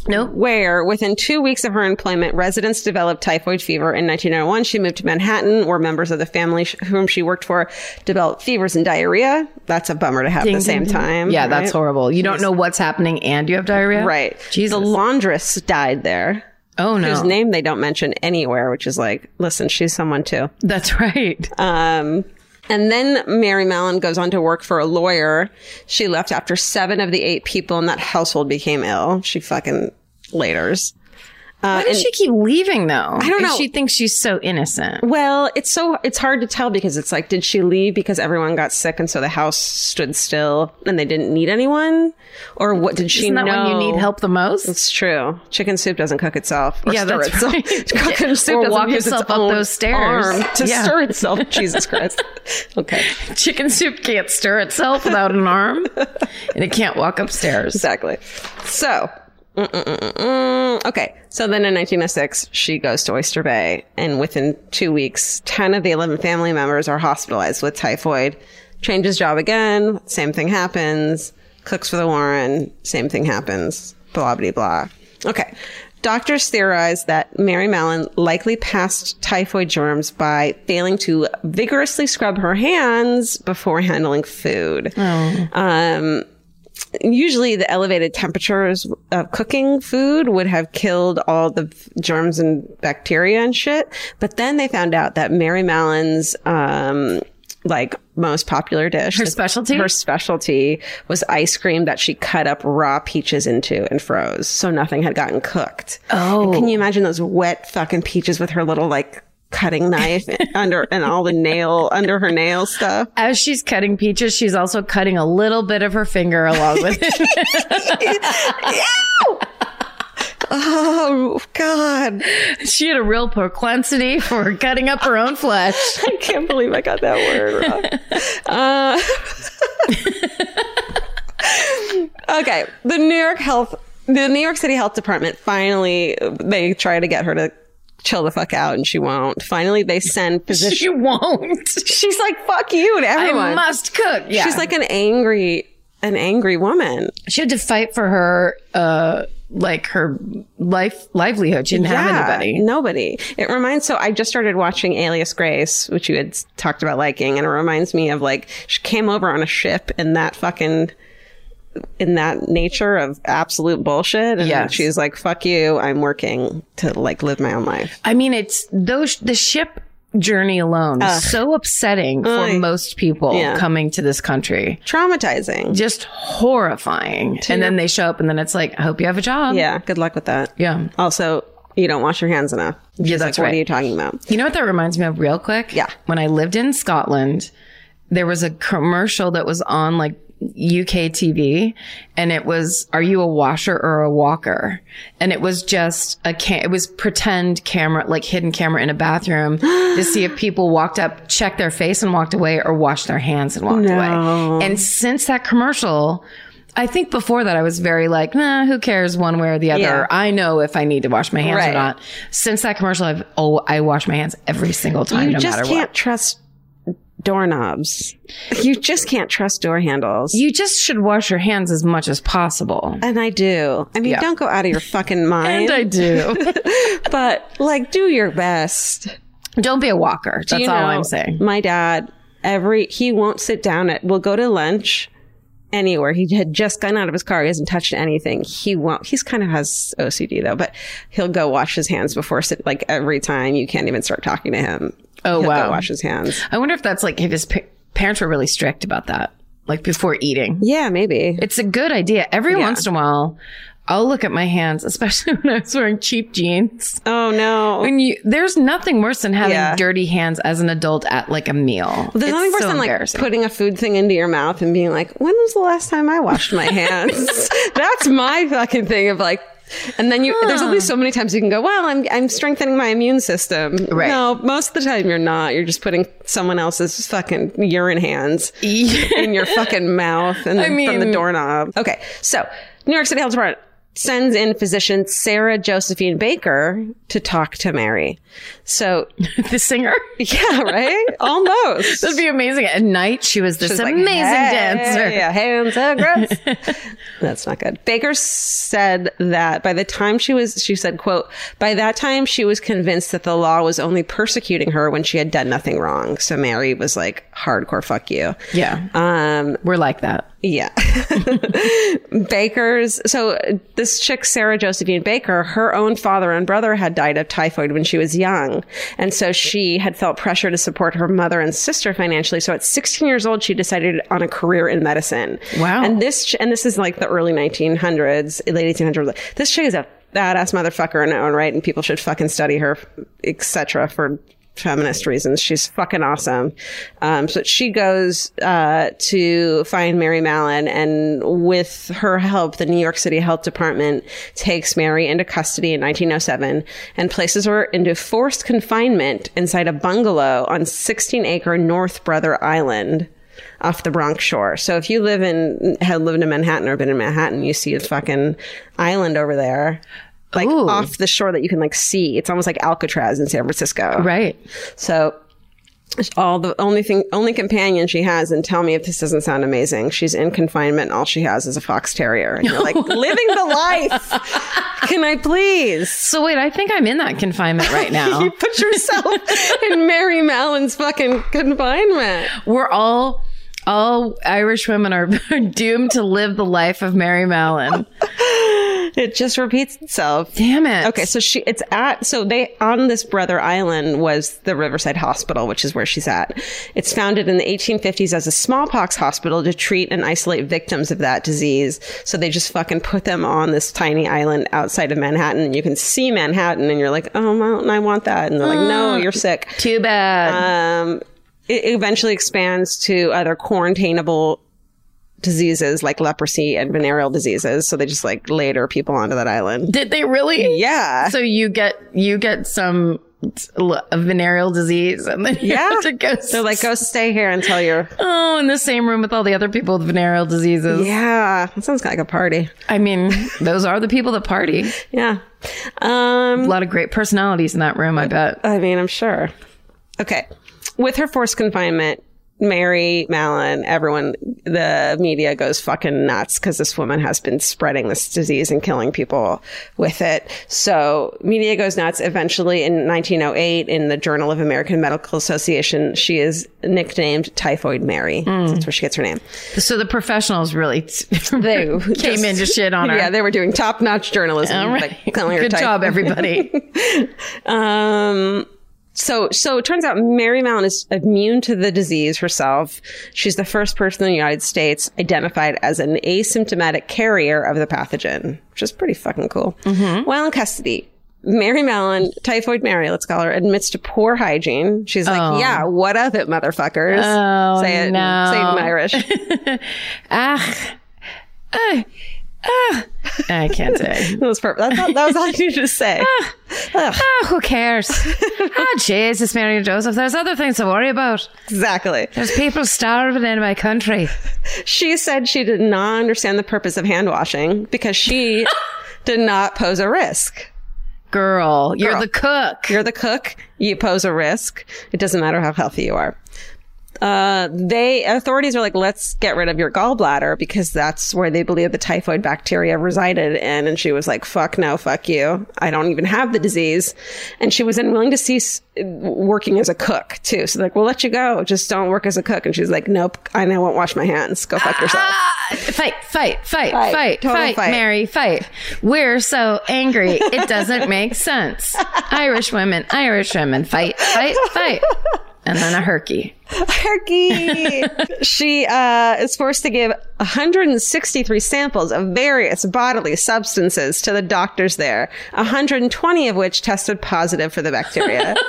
Nope. Where, within two weeks of her employment, residents developed typhoid fever. In 1901, she moved to Manhattan, where members of the family sh- whom she worked for developed fevers and diarrhea. That's a bummer to have at the same time. Yeah, that's horrible. You don't know what's happening and you have diarrhea. Right. Jesus. The laundress died there. oh no. Whose name they don't mention anywhere, which is like, listen, she's someone too. That's right. Um, and then Mary Mallon goes on to work for a lawyer. She left after seven of the eight people in that household became ill. She fucking laters. Uh, Why does and- she keep leaving though? I don't know. She thinks she's so innocent. well, it's so it's hard to tell because it's like, did she leave because everyone got sick and so the house stood still and they didn't need anyone, or what did she Isn't that know? when you need help the most? It's true. Chicken soup doesn't cook itself. Yeah, stir that's itself. right. Chicken soup Or doesn't walk use itself its up those stairs. to Yeah. stir itself. Jesus Christ. Okay. Chicken soup can't stir itself without an arm, and it can't walk upstairs. Exactly. So, mm-mm-mm-mm. okay. So then in 1906, she goes to Oyster Bay, and within two weeks, 10 of the 11 family members are hospitalized with typhoid. Changes job again, same thing happens. Cooks for the Warren, same thing happens. Blah, blah, blah. Okay. Doctors theorize that Mary Mallon likely passed typhoid germs by failing to vigorously scrub her hands before handling food. Um, usually the elevated temperatures of cooking food would have killed all the germs and bacteria and shit. But then they found out that Mary Mallon's, um, like most popular dish, Her specialty? her specialty was ice cream that she cut up raw peaches into and froze. So nothing had gotten cooked. Oh. And can you imagine those wet fucking peaches with her little like cutting knife under and all the nail under her nail stuff? As she's cutting peaches, she's also cutting a little bit of her finger along with it. Oh God. She had a real propensity for cutting up her own flesh. I can't believe I got that word wrong. Uh, okay, the New York Health, the New York City Health Department finally they try to get her to chill the fuck out, and she won't. Finally, they send physicians. She won't. She's like, "Fuck you" to everyone. I must cook. Yeah. She's like an angry, an angry woman. she had to fight for her, uh, like her life livelihood. She didn't have anybody. Nobody. It reminds. So I just started watching Alias Grace, which you had talked about liking, and it reminds me of like she came over on a ship in that fucking in that nature of absolute bullshit, and Yes. she's like, "Fuck you! I'm working to like live my own life." I mean, it's those the ship journey alone is so upsetting for Aye. most people Yeah. coming to this country. Traumatizing. Just horrifying. And then they show up, and then it's like, I hope you have a job. Yeah. Good luck with that. Yeah. Also, you don't wash your hands enough. Yeah, that's like, What are you talking about? You know what that reminds me of, real quick? Yeah. When I lived in Scotland, there was a commercial that was on like UK TV, and it was, "Are you a washer or a walker?" And it was just a it was pretend camera, like hidden camera in a bathroom, to see if people walked up, checked their face, and walked away, or washed their hands and walked away. And since that commercial. I think before that I was very like, nah, who cares one way or the other. Yeah. I know if I need to wash my hands Right. or not. Since that commercial, I've oh, I wash my hands every single time, You no just matter can't what. trust doorknobs. You just can't trust door handles. You just should wash your hands as much as possible. and I do. I mean, Yeah. don't go out of your fucking mind. And I do. but like, do your best. Don't be a walker. That's all know, I'm saying. My dad, every he won't sit down at. We'll go to lunch anywhere. He had just gotten out of his car. He hasn't touched anything. He won't. He's kind of has OCD though, but he'll go wash his hands before sit. Like every time, you can't even start talking to him. Oh, he'll wow. Wash his hands. I wonder if that's like if his pa- parents were really strict about that, like before eating. Yeah, maybe. It's a good idea. Every once in a while, I'll look at my hands, especially when I was wearing cheap jeans. Oh no. When you, there's nothing worse than having Yeah. dirty hands as an adult at like a meal. There's It's nothing worse so than like putting a food thing into your mouth and being like, "When was the last time I washed my hands?" That's my fucking thing of like. And then you, there's only ah. so many times you can go. Well, I'm I'm strengthening my immune system. Right. No, most of the time you're not. You're just putting someone else's fucking urine hands in your fucking mouth and then from the doorknob. Okay, so New York City Health Department sends in physician Sarah Josephine Baker to talk to Mary. So the singer. yeah, right, almost. That'd be amazing. At night, she was this She's like, amazing "Hey, dancer. Yeah, hands up, gross. That's not good. Baker said that by the time she was, she said, quote, by that time she was convinced that the law was only persecuting her when she had done nothing wrong. So Mary was like, hardcore fuck you. Yeah. Um, We're like that. Yeah. Baker's, so uh, this chick, Sarah Josephine Baker, her own father and brother had died of typhoid when she was young. And so she had felt pressure to support her mother and sister financially. So at 16 years old, she decided on a career in medicine. Wow. And this, and this is like the early 1900s, late 1800s. This chick is a badass motherfucker in her own right, and people should fucking study her, etc. for feminist reasons. She's fucking awesome. Um, so she goes uh, to find Mary Mallon, and with her help, the New York City Health Department takes Mary into custody in 1907 and places her into forced confinement inside a bungalow on 16 acre North Brother Island off the Bronx shore. So if you live in, have lived in Manhattan or been in Manhattan, you see a fucking island over there. Like Ooh. off the shore that you can like see. It's almost like Alcatraz in San Francisco. Right. So all the only thing, only companion she has, and tell me if this doesn't sound amazing. She's in confinement. And all she has is a fox terrier. And you're like, living the life. Can I please? So wait, I think I'm in that confinement right now. You put yourself in Mary Mallon's fucking confinement. We're all all Irish women are doomed to live the life of Mary Mallon. It just repeats itself. Damn it. Okay, so she it's at so they on this brother island was the Riverside Hospital, which is where she's at. It's founded in the 1850s as a smallpox hospital to treat and isolate victims of that disease. So they just fucking put them on this tiny island outside of Manhattan. And you can see Manhattan, and you're like, oh, Mountain, I want that. And they're like, no, you're sick. Too bad. Um, it eventually expands to other quarantainable diseases like leprosy and venereal diseases. So they just like later people onto that island. Did they really? Yeah. So you get you get some l- venereal disease, and then you Yeah. have to go. They're like, go stay here until you're. oh, in the same room with all the other people with venereal diseases. Yeah. That sounds like a party. I mean, those are the people that party. Yeah. Um, A lot of great personalities in that room. I bet. I mean, I'm sure. Okay. With her forced confinement, Mary Mallon, everyone, the media goes fucking nuts because this woman has been spreading this disease and killing people with it. So media goes nuts. Eventually, in 1908, in the Journal of American Medical Association, she is nicknamed Typhoid Mary. That's where she gets her name. So the professionals really They came in to shit on her. Yeah, they were doing top notch journalism. All right. like, Good job, everybody. Um, so, so it turns out Mary Mallon is immune to the disease herself. She's the first person in the United States identified as an asymptomatic carrier of the pathogen, which is pretty fucking cool. While in custody, Mary Mallon, Typhoid Mary, let's call her, admits to poor hygiene. She's like, yeah, what of it, motherfuckers? Oh, say it, no. say it in Irish. ah, ah, ah. I can't say. that was perfect. That, that was all you needed to say. Ugh, Ah, who cares? ah, Jesus, Mary and Joseph. There's other things to worry about. exactly. There's people starving in my country. She said she did not understand the purpose of hand washing because she did not pose a risk. Girl, you're the cook. You're the cook, you pose a risk. It doesn't matter how healthy you are. Uh, they authorities are like, let's get rid of your gallbladder because that's where they believe the typhoid bacteria resided in. And she was like, fuck no, fuck you. I don't even have the disease. And she was unwilling to cease working as a cook too. So like, we'll let you go. Just don't work as a cook. And she's like, nope, I now won't wash my hands. Go fuck yourself. Ah, fight, fight, fight, Fight. fight, fight, fight. Mary, fight. We're so angry. It doesn't make sense. Irish women, Irish women, fight, fight, fight. And then a herky. herky. she uh, is forced to give 163 samples of various bodily substances to the doctors there, 120 of which tested positive for the bacteria.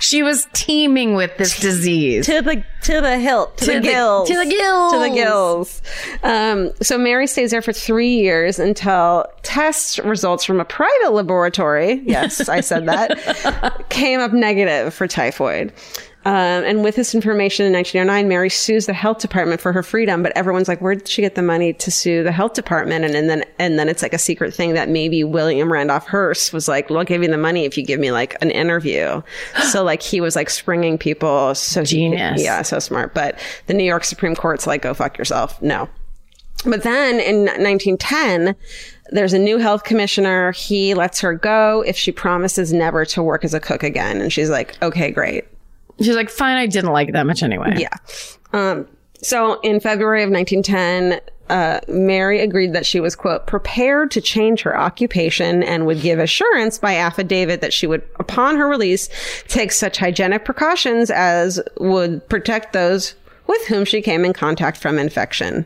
She was teeming with this disease. to the to the hilt, to, the, the- gills, to the gills. to the gills. Um, so Mary stays there for three years until test results from a private laboratory. Yes, I said that came up negative for typhoid. Um, and with this information in 1909, Mary sues the health department for her freedom. But everyone's like, where did she get the money to sue the health department? And, and then, and then it's like a secret thing that maybe William Randolph Hearst was like, well, I'll give you the money if you give me like an interview. so like he was like springing people. So he Genius. yeah, so smart. But the New York Supreme Court's like, go fuck yourself. No. But then in 1910, there's a new health commissioner. He lets her go if she promises never to work as a cook again. And she's like, okay, great. She's like, fine, I didn't like it that much anyway. Yeah. Um, so in February of 1910, uh, Mary agreed that she was, quote, prepared to change her occupation and would give assurance by affidavit that she would, upon her release, take such hygienic precautions as would protect those with whom she came in contact from infection.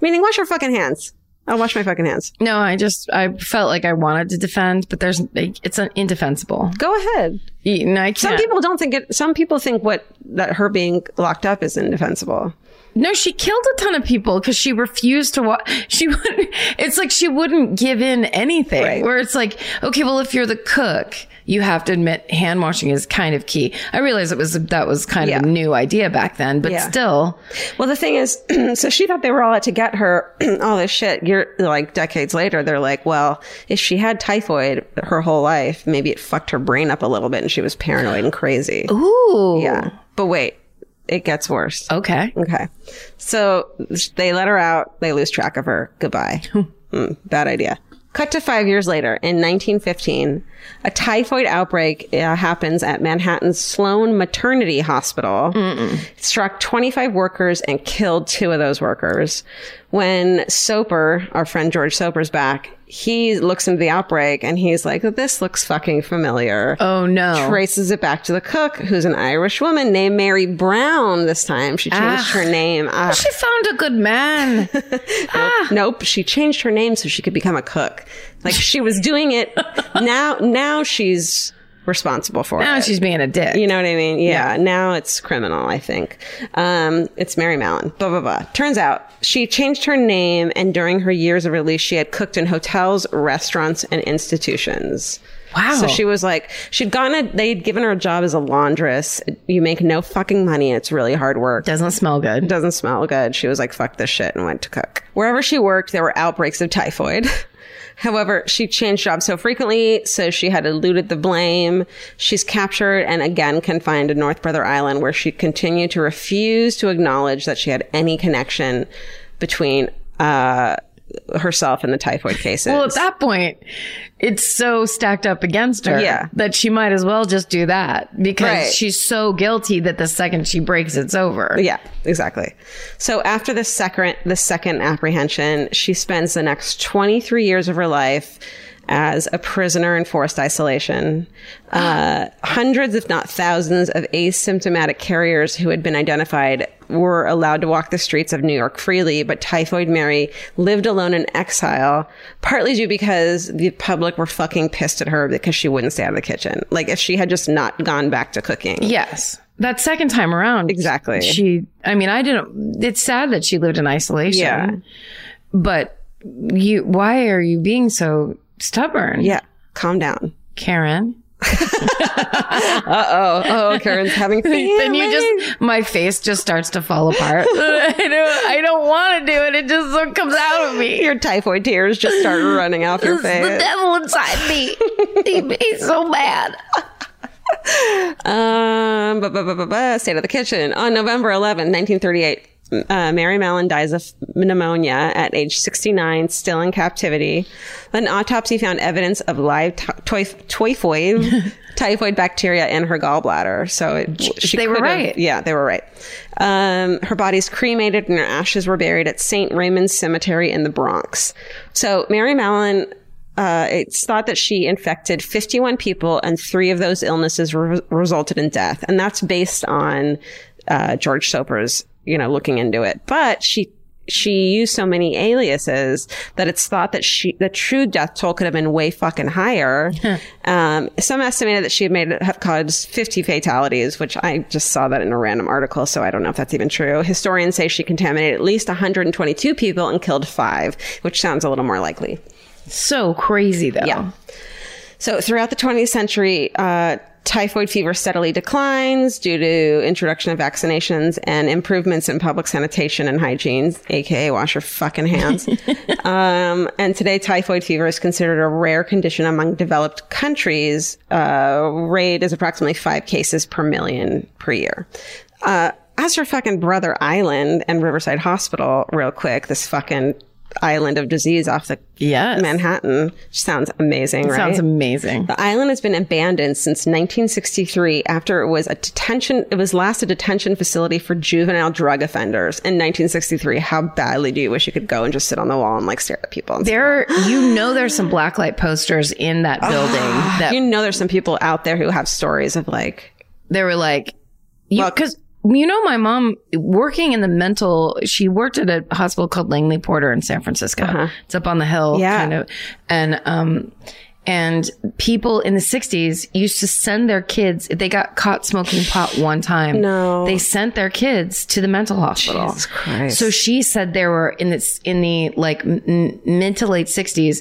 Meaning, wash your fucking hands. I'll wash my fucking hands. No, I just, I felt like I wanted to defend, but there's, it's an indefensible. Go ahead. You know, I can't. Some people don't think it, some people think what, that her being locked up is indefensible. No, she killed a ton of people because she refused to watch. She wouldn't, It's like she wouldn't give in anything. Right. Where it's like, okay, well, if you're the cook, you have to admit hand washing is kind of key. I realize it was that was kind of a new idea back then, but Yeah. still, Well, the thing is, so she thought they were all out to get her. all this shit. You're like decades later, they're like, well, if she had typhoid her whole life, maybe it fucked her brain up a little bit and she was paranoid and crazy. ooh, Yeah. But wait, it gets worse. okay. Okay. So they let her out. They lose track of her. Goodbye. Hmm, bad idea. Cut to five years later in 1915, a typhoid outbreak uh, happens at Manhattan's Sloane Maternity Hospital. It struck 25 workers and killed two of those workers. When Soper, our friend George Soper's back, he looks into the outbreak and he's like, this looks fucking familiar Oh no. traces it back to the cook, who's an Irish woman named Mary Brown this time. She changed Ah. her name. Ah, she found a good man. nope, nope. She changed her name so she could become a cook. Like she was doing it now. Now she's responsible for Now it. she's being a dick. You know what I mean? Yeah. Now it's criminal, I think. Um, it's Mary Mallon. Blah, blah, blah. Turns out she changed her name and during her years of release, she had cooked in hotels, restaurants, and institutions. Wow. So she was like, she'd gotten a, they'd given her a job as a laundress. You make no fucking money. It's really hard work. Doesn't smell good. Doesn't smell good. She was like, fuck this shit and went to cook. Wherever she worked, there were outbreaks of typhoid. However, she changed jobs so frequently, so she had eluded the blame. She's captured and again confined to North Brother Island, where she continued to refuse to acknowledge that she had any connection between uh, herself in the typhoid cases. Well, at that point, it's so stacked up against her Yeah. that she might as well just do that because Right. she's so guilty that the second she breaks, it's over. Yeah, exactly. So after the second the second apprehension, she spends the next 23 years of her life as a prisoner in forced isolation. Uh, hundreds, if not thousands, of asymptomatic carriers who had been identified were allowed to walk the streets of New York freely, but Typhoid Mary lived alone in exile, partly due because the public were fucking pissed at her because she wouldn't stay out of the kitchen. Like if she had just not gone back to cooking. Yes. That second time around. Exactly. She, I mean, I didn't, it's sad that she lived in isolation. Yeah. But you, why are you being so stubborn? Yeah, calm down. Karen. Uh-oh. Oh, Karen's having feelings. then you just my face just starts to fall apart. I don't I don't want to do it. It just so comes out of me. Your typhoid tears just start running off your It's the devil inside me. He- He's so bad. Um, bu- bu- bu- bu- bu- state of the kitchen. On November 11, 1938, uh, Mary Mallon dies of pneumonia at age 69, still in captivity. An autopsy found evidence of live typhoid, typhoid bacteria in her gallbladder. So it, she They were right. Yeah, they were right. Um, her body's cremated and her ashes were buried at St. Raymond's Cemetery in the Bronx. So Mary Mallon uh, it's thought that she infected 51 people and three of those illnesses re- resulted in death. And that's based on uh, George Soper's, you know, looking into it. But she she used so many aliases that it's thought that she the true death toll could have been way fucking higher. um, some estimated that she had made have caused 50 fatalities, which I just saw that in a random article, so I don't know if that's even true. Historians say she contaminated at least 122 people and killed five, which sounds a little more likely. So crazy though. Yeah. So throughout the 20th century, uh, typhoid fever steadily declines due to introduction of vaccinations and improvements in public sanitation and hygiene, aka wash your fucking hands. um, and today, typhoid fever is considered a rare condition among developed countries. Uh, rate is approximately five cases per million per year. Uh, as for fucking Brother Island and Riverside Hospital, real quick, this fucking island of disease off the Yes. Manhattan. Sounds amazing, right? Sounds amazing. the island has been abandoned since 1963 after it was a detention, it was last a detention facility for juvenile drug offenders in 1963. How badly do you wish you could go and just sit on the wall and like stare at people? There, you know, there's some blacklight posters in that ah, building that you know, there's some people out there who have stories of like, they were like, you, Well, cause you know, my mom working in the mental, she worked at a hospital called Langley Porter in San Francisco. It's up on the hill, Uh-huh. Yeah. kind of, and, um, and people in the 60s used to send their kids, if they got caught smoking pot one time, No. they sent their kids to the mental hospital. Jesus Christ. So she said there were in this, in the like m- mid to late 60s,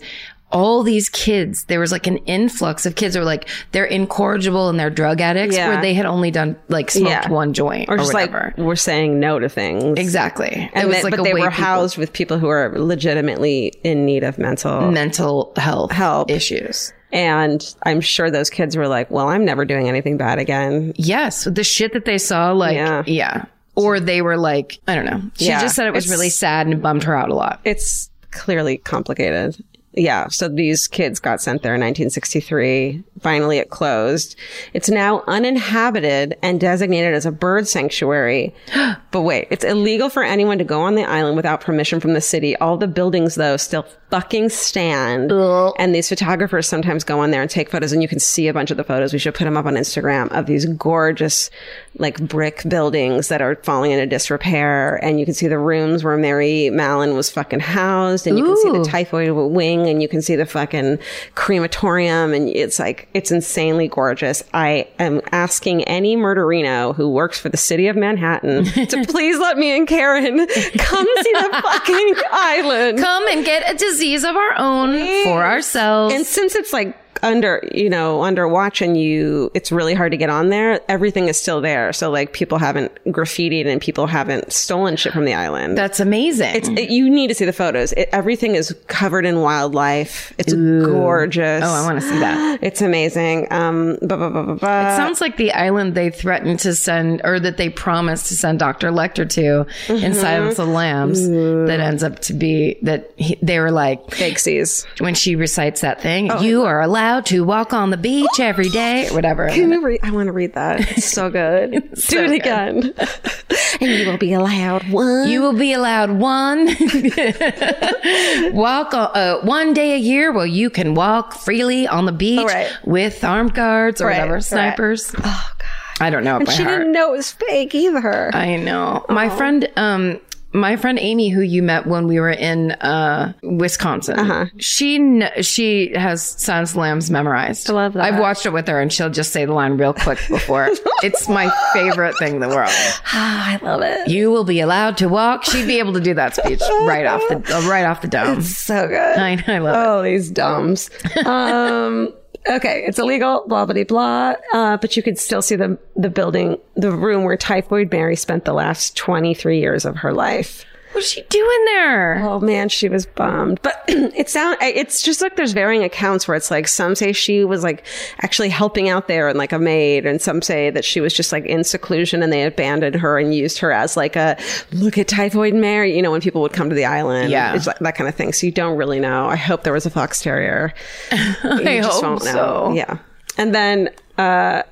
all these kids, there was like an influx of kids who were like, they're incorrigible and they're drug addicts Yeah. where they had only done like smoked Yeah. one joint or, or just whatever. like we're saying no to things. exactly. And it was like but a they way were people- housed with people who are legitimately in need of mental mental health Help. issues. And I'm sure those kids were like, well, I'm never doing anything bad again. Yes. The shit that they saw, like, Yeah. yeah. Or they were like, I don't know. She Yeah. just said it was It's- really sad and it bummed her out a lot. It's clearly complicated. Yeah. So these kids got sent there in 1963. Finally, it closed. It's now uninhabited and designated as a bird sanctuary. but wait, it's illegal for anyone to go on the island without permission from the city. All the buildings, though, still fucking stand. And these photographers sometimes go on there and take photos, and you can see a bunch of the photos. We should put them up on Instagram of these gorgeous, like brick buildings that are falling into disrepair. And you can see the rooms where Mary Mallon was fucking housed, and you can see the typhoid wing, and you can see the fucking crematorium, and it's like it's insanely gorgeous. I am asking any murderino who works for the city of Manhattan to please let me and Karen come see the fucking island. Come and get a disease of our own for ourselves. And since it's like under, you know, under watch and you, it's really hard to get on there. Everything is still there. So like people haven't graffitied and people haven't stolen shit from the island. That's amazing. it's, it, you need to see the photos. It, everything is covered in wildlife. It's gorgeous. oh, I want to see that. It's amazing. Um, blah, blah, blah, blah, blah. It sounds like the island they threatened to send, or that they promised to send Dr. Lecter to in Silence of the Lambs, that ends up to be that he, they were like, Fake seas. when she recites that thing, you are allowed to walk on the beach every day, or whatever. Can you read? I want to read that. It's so good. Do so it good. again. and you will be allowed one. You will be allowed one walk on, uh, one day a year where you can walk freely on the beach Oh, right. with armed guards or Right, whatever, right. snipers. oh God. I don't know And she heart. didn't know it was fake either. I know. My friend, um, my friend Amy, who you met when we were in uh, Wisconsin, Uh-huh. she kn- she has Silence of Lambs memorized. I love that. I've watched it with her, and she'll just say the line real quick before. it's my favorite thing in the world. Ah, I love it. You will be allowed to walk. She'd be able to do that speech right off the uh, right off the dome. So good. I, I love Oh, these dumbs. um, okay, it's illegal, blah, blah, blah. Uh, but you could still see the, the building, the room where Typhoid Mary spent the last 23 years of her life. What's she doing there? Oh man, she was bummed. But it sound it's just like there's varying accounts where it's like some say she was like actually helping out there and like a maid, and some say that she was just like in seclusion and they abandoned her and used her as like a look at typhoid Mary, you know, when people would come to the island. Yeah. It's like that kind of thing. So you don't really know. I hope there was a fox terrier. I hope so. Yeah. And then uh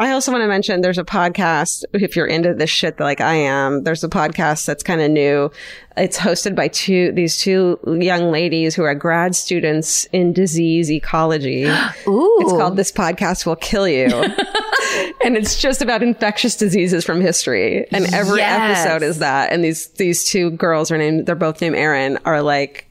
I also want to mention there's a podcast if you're into this shit like I am. There's a podcast that's kind of new. It's hosted by two these two young ladies who are grad students in disease ecology. Ooh. It's called This Podcast Will Kill You. and it's just about infectious diseases from history. And every Yes. episode is that. And these these two girls are named they're both named Erin are like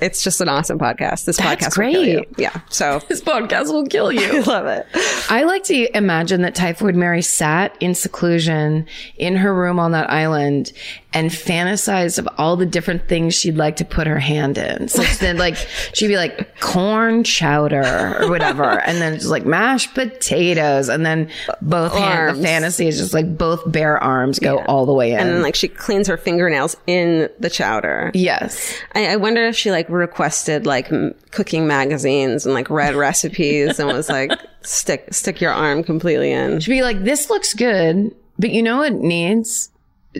it's just an awesome podcast. This That's podcast will kill you. great. Yeah. So This podcast will kill you. I love it. I like to imagine that Typhoid Mary sat in seclusion in her room on that island and fantasized of all the different things she'd like to put her hand in. So then, like, she'd be like corn chowder or whatever, and then just like mashed potatoes, and then both hand, the fantasy is just like both bare arms go all the way in. And then like she cleans her fingernails in the chowder. yes. I, I wonder if she like requested like m- cooking magazines and like read recipes and was like stick stick your arm completely in She'd be like, this looks good, but you know what it needs?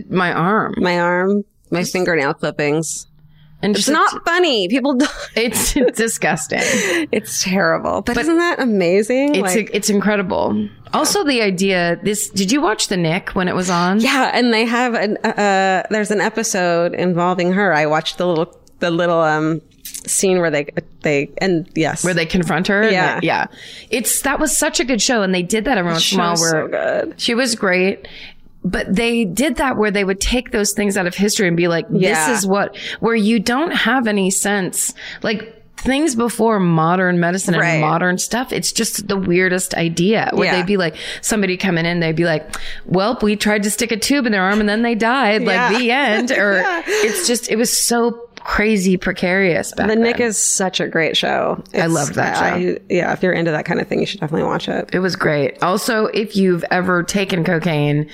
My arm. my arm, my fingernail clippings. And It's not funny. People, don't- it's disgusting. it's terrible. But, isn't that amazing? It's Like- it's incredible. Also, the idea. This did you watch the Knick when it was on? yeah, and they have an uh, there's an episode involving her. I watched the little the little um scene where they they and yes, Where they confront her. Yeah. they- yeah. It's that was such a good show, and they did that every once in a while. Where so good. she was great. But they did that where they would take those things out of history and be like, this Yeah. is what, where you don't have any sense. Like, Things before modern medicine and Right. modern stuff, it's just the weirdest idea. Where Yeah. they'd be like, somebody coming in, they'd be like, "Well, we tried to stick a tube in their arm and then they died." Like Yeah. the end. Or it's just, it was so crazy precarious back The then. Knick is such a great show. I love that show. I- yeah, if you're into that kind of thing, you should definitely watch it. It was great. Also, if you've ever taken cocaine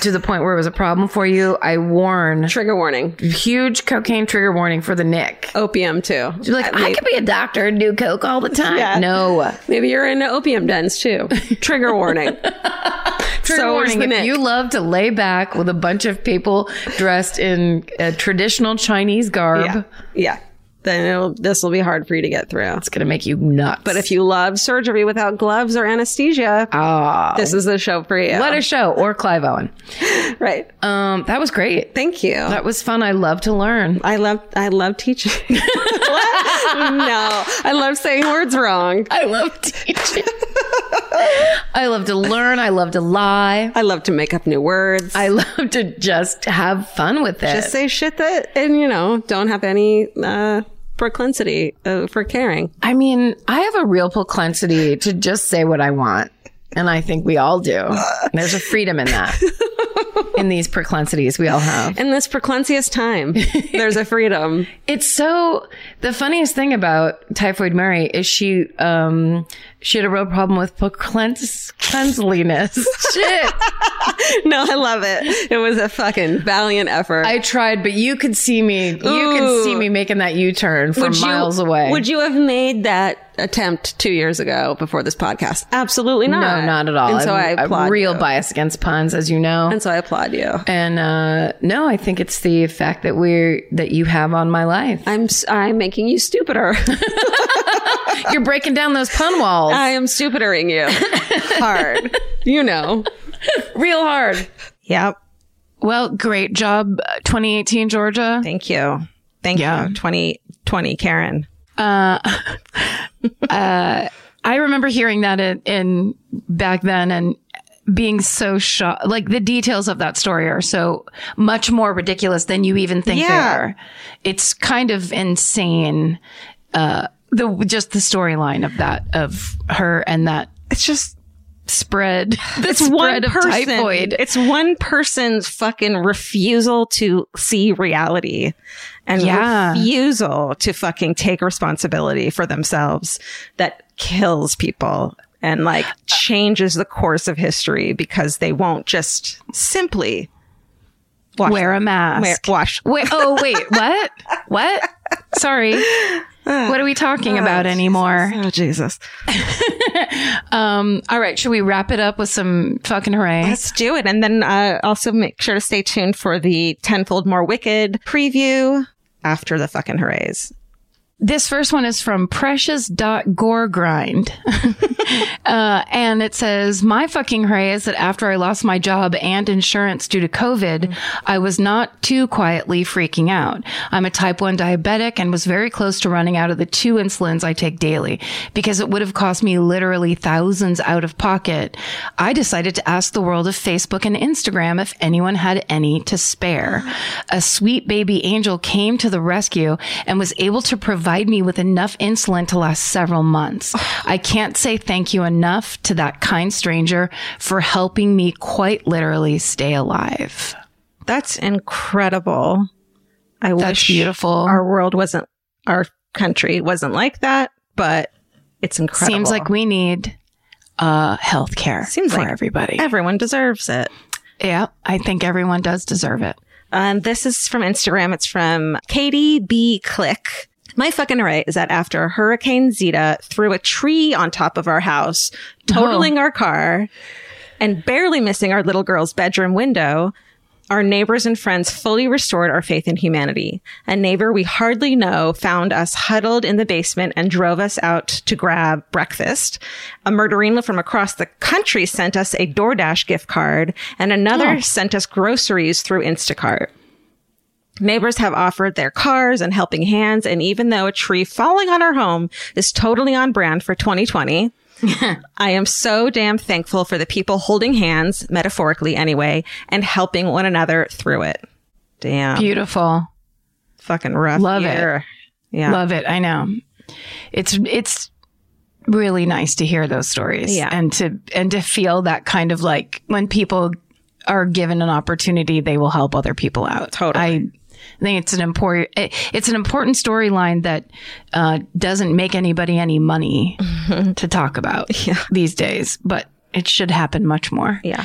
to the point where it was a problem for you, I warn Trigger warning. huge cocaine trigger warning for the Knick. Opium too. You're like, I maybe, could be a doctor and do coke all the time. Yeah. No. maybe you're into opium dens too. Trigger warning. Trigger So warning. If Knick. you love to lay back with a bunch of people dressed in a traditional Chinese garb, yeah. Yeah. then it'll, this will be hard for you to get through. It's gonna make you nuts. But if you love surgery without gloves or anesthesia, ah, this is the show for you. what a show, or Clive Owen. right. Um, that was great. Thank you. That was fun. I love to learn. I love I love teaching. What? no, I love saying words wrong. I love teaching. I love to learn. I love to lie. I love to make up new words. I love to just have fun with it. just say shit that and you know don't have any uh proclivity uh, for caring. I mean, I have a real proclivity to just say what I want. And I think we all do. There's a freedom in that. in these proclivities we all have. In this proclentious time, there's a freedom. It's so the funniest thing about Typhoid Mary is she um she had a real problem with proclens- cleanliness. Shit. No, I love it. It was a fucking valiant effort. I tried, but you could see me you could see me making that U-turn from Would you- miles away. Would you have made that attempt two years ago before this podcast? Absolutely not. no, not at all. And so I I'm, applaud I'm real you. bias against puns, as you know. And so I applaud you. And uh, no, I think it's the effect that we're that you have on my life. I'm I'm making you stupider. You're breaking down those pun walls I am stupidering you hard. You know. real hard. Yep. Well, great job, uh, 2018 Georgia. Thank you. Thank Yeah. you. 2020 Karen. Uh, uh, I remember hearing that in, in back then and being so shocked. Like the details of that story are so much more ridiculous than you even think they are. It's kind of insane. Uh, the just the storyline of that of her and that It's just spread. The it's spread one of person. typhoid. It's one person's fucking refusal to see reality and Yeah. refusal to fucking take responsibility for themselves that kills people and like uh, changes the course of history because they won't just simply wash, Wear a mask. wear- wash. Wait, oh wait, what? What? Sorry. What are we talking about anymore? Oh Jesus! Um, all right, should we wrap it up with some fucking hooray? Let's do it, and then uh, also make sure to stay tuned for the tenfold more wicked preview after the fucking hoorays. This first one is from precious.goregrind. uh, and it says, My fucking hooray is that after I lost my job and insurance due to COVID, I was not too quietly freaking out. I'm a type 1 diabetic and was very close to running out of the two insulins I take daily because it would have cost me literally thousands out of pocket. I decided to ask the world of Facebook and Instagram if anyone had any to spare. A sweet baby angel came to the rescue and was able to provide me with enough insulin to last several months. I can't say thank you enough to that kind stranger for helping me quite literally stay alive. That's incredible. I That's wish beautiful. our world wasn't, our country wasn't like that, but it's incredible. Seems like we need uh health care Seems for like everybody. everyone deserves it. yeah, I think everyone does deserve it. Um, this is from Instagram. It's from Katie B. Click. My fucking array is that after Hurricane Zeta threw a tree on top of our house, totaling oh. our car, and barely missing our little girl's bedroom window, our neighbors and friends fully restored our faith in humanity. A neighbor we hardly know found us huddled in the basement and drove us out to grab breakfast. A murderina from across the country sent us a DoorDash gift card, and another oh. sent us groceries through Instacart. Neighbors have offered their cars and helping hands, and even though a tree falling on our home is totally on brand for 2020, I am so damn thankful for the people holding hands, metaphorically anyway, and helping one another through it. Damn. Beautiful. Fucking rough. Love it. Yeah. Love it. I know. It's it's really nice to hear those stories. Yeah. And to and to feel that kind of like when people are given an opportunity, they will help other people out. Totally. I think it's an important it's an important storyline that uh, doesn't make anybody any money to talk about these days, but it should happen much more. Yeah.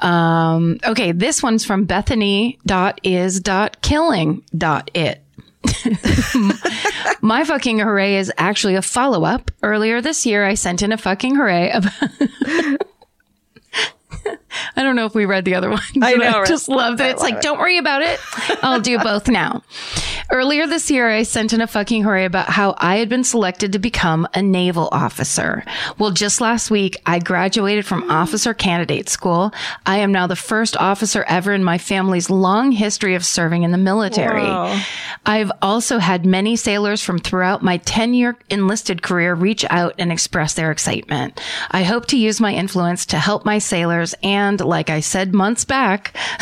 Um, okay, this one's from Bethany.is.killing.it. My fucking hooray is actually a follow up. Earlier this year, I sent in a fucking hooray about. I don't know if we read the other one. I know, I right? just love that it's like, don't worry about it. I'll do both now. Earlier this year, I sent in a fucking hurry about how I had been selected to become a naval officer. Well, just last week, I graduated from officer candidate school. I am now the first officer ever in my family's long history of serving in the military. Whoa. I've also had many sailors from throughout my 10 year enlisted career reach out and express their excitement. I hope to use my influence to help my sailors. And like I said months back,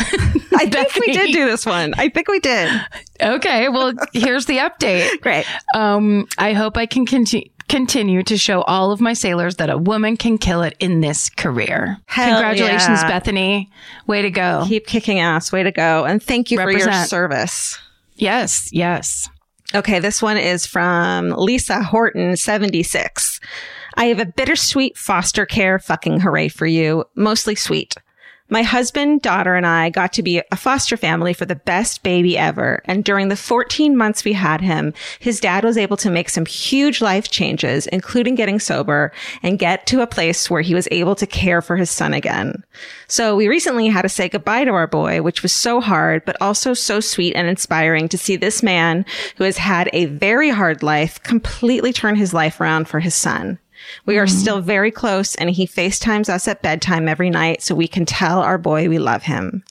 I think we did do this one. I think we did. okay, well, here's the update. Great. Um, I hope I can continue. Continue to show all of my sailors that a woman can kill it in this career. Hell Congratulations, yeah. Bethany. Way to go. Keep kicking ass. Way to go. And thank you for your service. yes, yes. Okay, this one is from Lisa Horton, 76. I have a bittersweet foster care fucking hooray for you, mostly sweet. My husband, daughter, and I got to be a foster family for the best baby ever. And during the 14 months we had him, his dad was able to make some huge life changes, including getting sober and get to a place where he was able to care for his son again. So we recently had to say goodbye to our boy, which was so hard, but also so sweet and inspiring to see this man who has had a very hard life completely turn his life around for his son. We are mm-hmm. still very close and he FaceTimes us at bedtime every night so we can tell our boy we love him.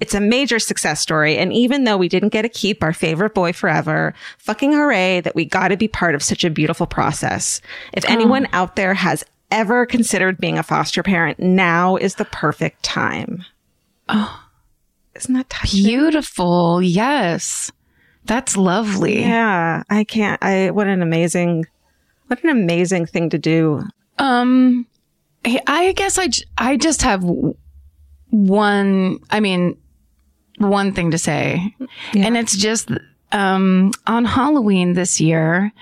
It's a major success story. And even though we didn't get to keep our favorite boy forever, fucking hooray that we got to be part of such a beautiful process. If oh. anyone out there has ever considered being a foster parent, now is the perfect time. Oh, isn't that touching? Beautiful. Yes. That's lovely. Yeah, I can't. I what an amazing, what an amazing thing to do. Um, I- guess I, I just have one, I mean, one thing to say. And it's just, um, on Halloween this year,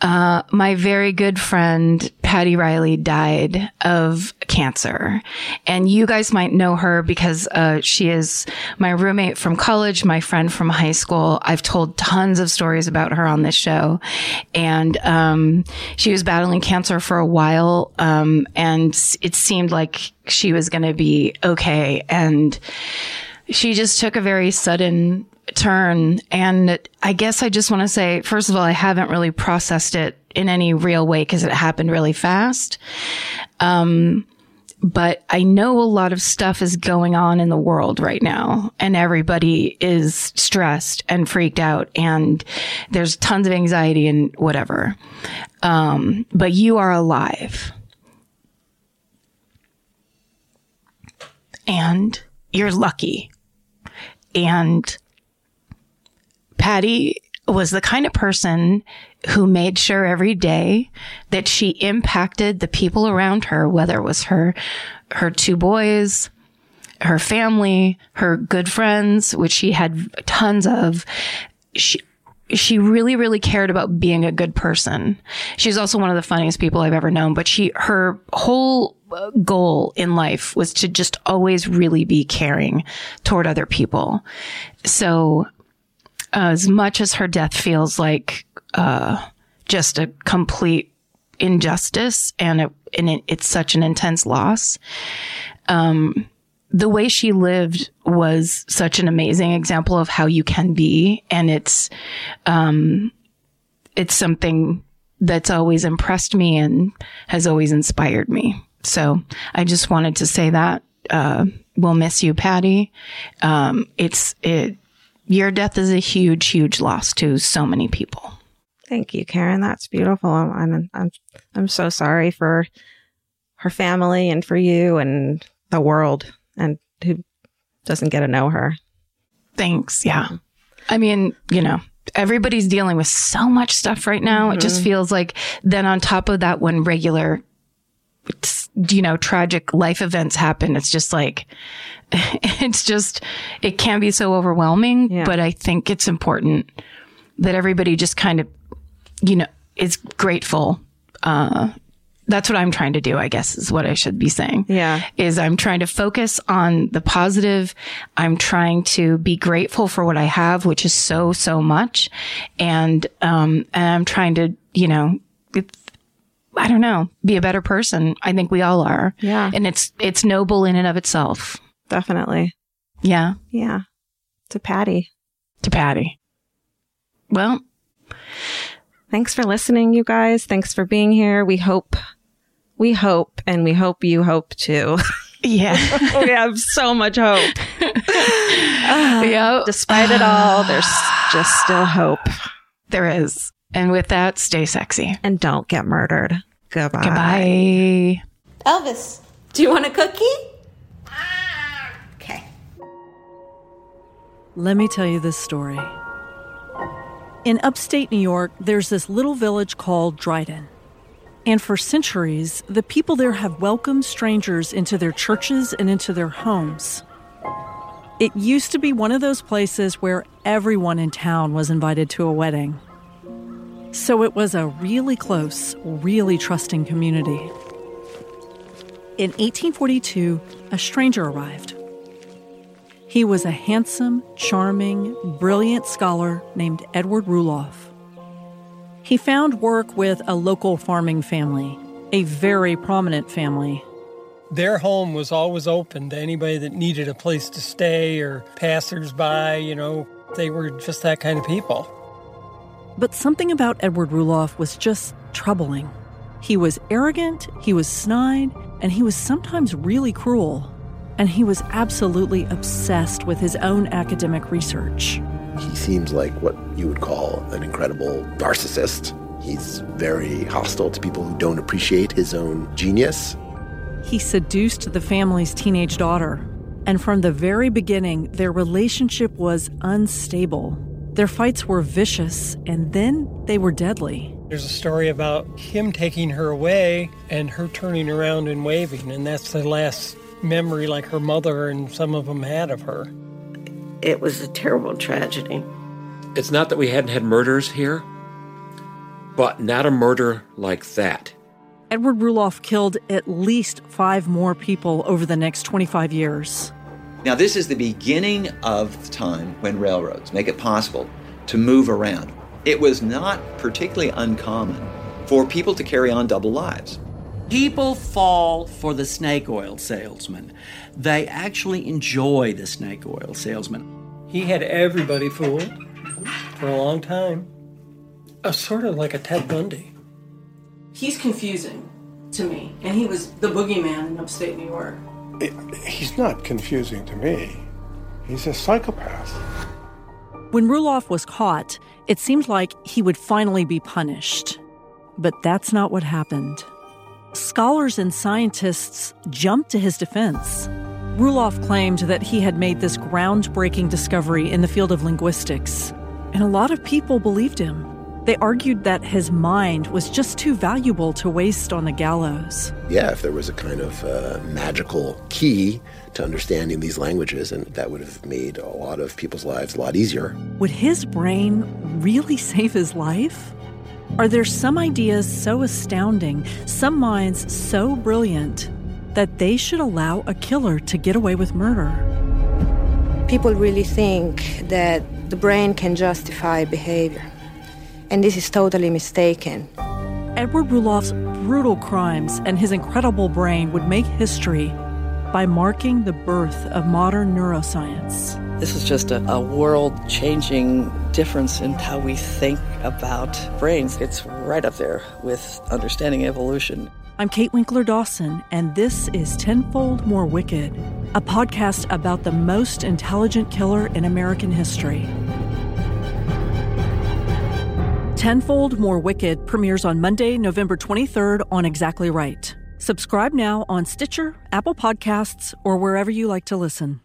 uh, my very good friend Patty Riley died of cancer, and you guys might know her because uh, she is my roommate from college, my friend from high school. I've told tons of stories about her on this show, and um, she was battling cancer for a while, um, and it seemed like she was going to be okay, and she just took a very sudden turn. And I guess I just want to say, first of all, I haven't really processed it in any real way because it happened really fast. Um, but I know a lot of stuff is going on in the world right now and everybody is stressed and freaked out and there's tons of anxiety and whatever. Um, but you are alive. And you're lucky. And Patty was the kind of person who made sure every day that she impacted the people around her, whether it was her, her two boys, her family, her good friends, which she had tons of. She, she really, really cared about being a good person. She's also one of the funniest people I've ever known, but she, her whole uh, goal in life was to just always really be caring toward other people. So as much as her death feels like uh, just a complete injustice and, it, and it, it's such an intense loss, um, the way she lived was such an amazing example of how you can be, and it's um, it's something that's always impressed me and has always inspired me. So I just wanted to say that uh, we'll miss you, Patty. Um, it's it your death is a huge, huge loss to so many people. Thank you, Karen. That's beautiful. I'm, I'm, I'm, I'm so sorry for her family and for you and the world and who doesn't get to know her. Thanks. Yeah. I mean, you know, everybody's dealing with so much stuff right now. It just mm-hmm. feels like then on top of that, when regular, it's, you know, tragic life events happen, it's just like, it's just, it can be so overwhelming, Yeah. but I think it's important that everybody just kind of, you know, is grateful. Uh, that's what I'm trying to do, I guess is what I should be saying. Yeah. Is I'm trying to focus on the positive. I'm trying to be grateful for what I have, which is so, so much. And, um, and I'm trying to, you know, I don't know, be a better person. I think we all are. Yeah. And it's, it's noble in and of itself. Definitely. Yeah. Yeah. To Patty. To Patty. Well, Thanks for listening, you guys. Thanks for being here. We hope, we hope, and we hope you hope too. yeah. we have so much hope. yeah. Despite it all, there's just still hope. There is. And with that, stay sexy. And don't get murdered. Goodbye. Goodbye. Elvis, do you want a cookie? Okay. Let me tell you this story. In upstate New York, there's this little village called Dryden. And for centuries, the people there have welcomed strangers into their churches and into their homes. It used to be one of those places where everyone in town was invited to a wedding. So it was a really close, really trusting community. In 1842, a stranger arrived. He was a handsome, charming, brilliant scholar named Edward Ruloff. He found work with a local farming family, a very prominent family. Their home was always open to anybody that needed a place to stay or passersby, you know. They were just that kind of people. But something about Edward Ruloff was just troubling. He was arrogant, he was snide, and he was sometimes really cruel and he was absolutely obsessed with his own academic research. He seems like what you would call an incredible narcissist. He's very hostile to people who don't appreciate his own genius. He seduced the family's teenage daughter, and from the very beginning, their relationship was unstable. Their fights were vicious, and then they were deadly. There's a story about him taking her away and her turning around and waving, and that's the last memory like her mother and some of them had of her. It was a terrible tragedy. It's not that we hadn't had murders here, but not a murder like that. Edward Ruloff killed at least five more people over the next 25 years. Now, this is the beginning of the time when railroads make it possible to move around. It was not particularly uncommon for people to carry on double lives. People fall for the snake oil salesman. They actually enjoy the snake oil salesman. He had everybody fooled for a long time. A sort of like a Ted Bundy. He's confusing to me, and he was the boogeyman in upstate New York. It, he's not confusing to me. He's a psychopath. When Ruloff was caught, it seemed like he would finally be punished. But that's not what happened. Scholars and scientists jumped to his defense. Ruloff claimed that he had made this groundbreaking discovery in the field of linguistics, and a lot of people believed him. They argued that his mind was just too valuable to waste on the gallows. Yeah, if there was a kind of uh, magical key to understanding these languages, and that would have made a lot of people's lives a lot easier. Would his brain really save his life? Are there some ideas so astounding, some minds so brilliant, that they should allow a killer to get away with murder? People really think that the brain can justify behavior, and this is totally mistaken. Edward Ruloff's brutal crimes and his incredible brain would make history by marking the birth of modern neuroscience. This is just a, a world changing difference in how we think about brains. It's right up there with understanding evolution. I'm Kate Winkler Dawson, and this is Tenfold More Wicked, a podcast about the most intelligent killer in American history. Tenfold More Wicked premieres on Monday, November 23rd on Exactly Right. Subscribe now on Stitcher, Apple Podcasts, or wherever you like to listen.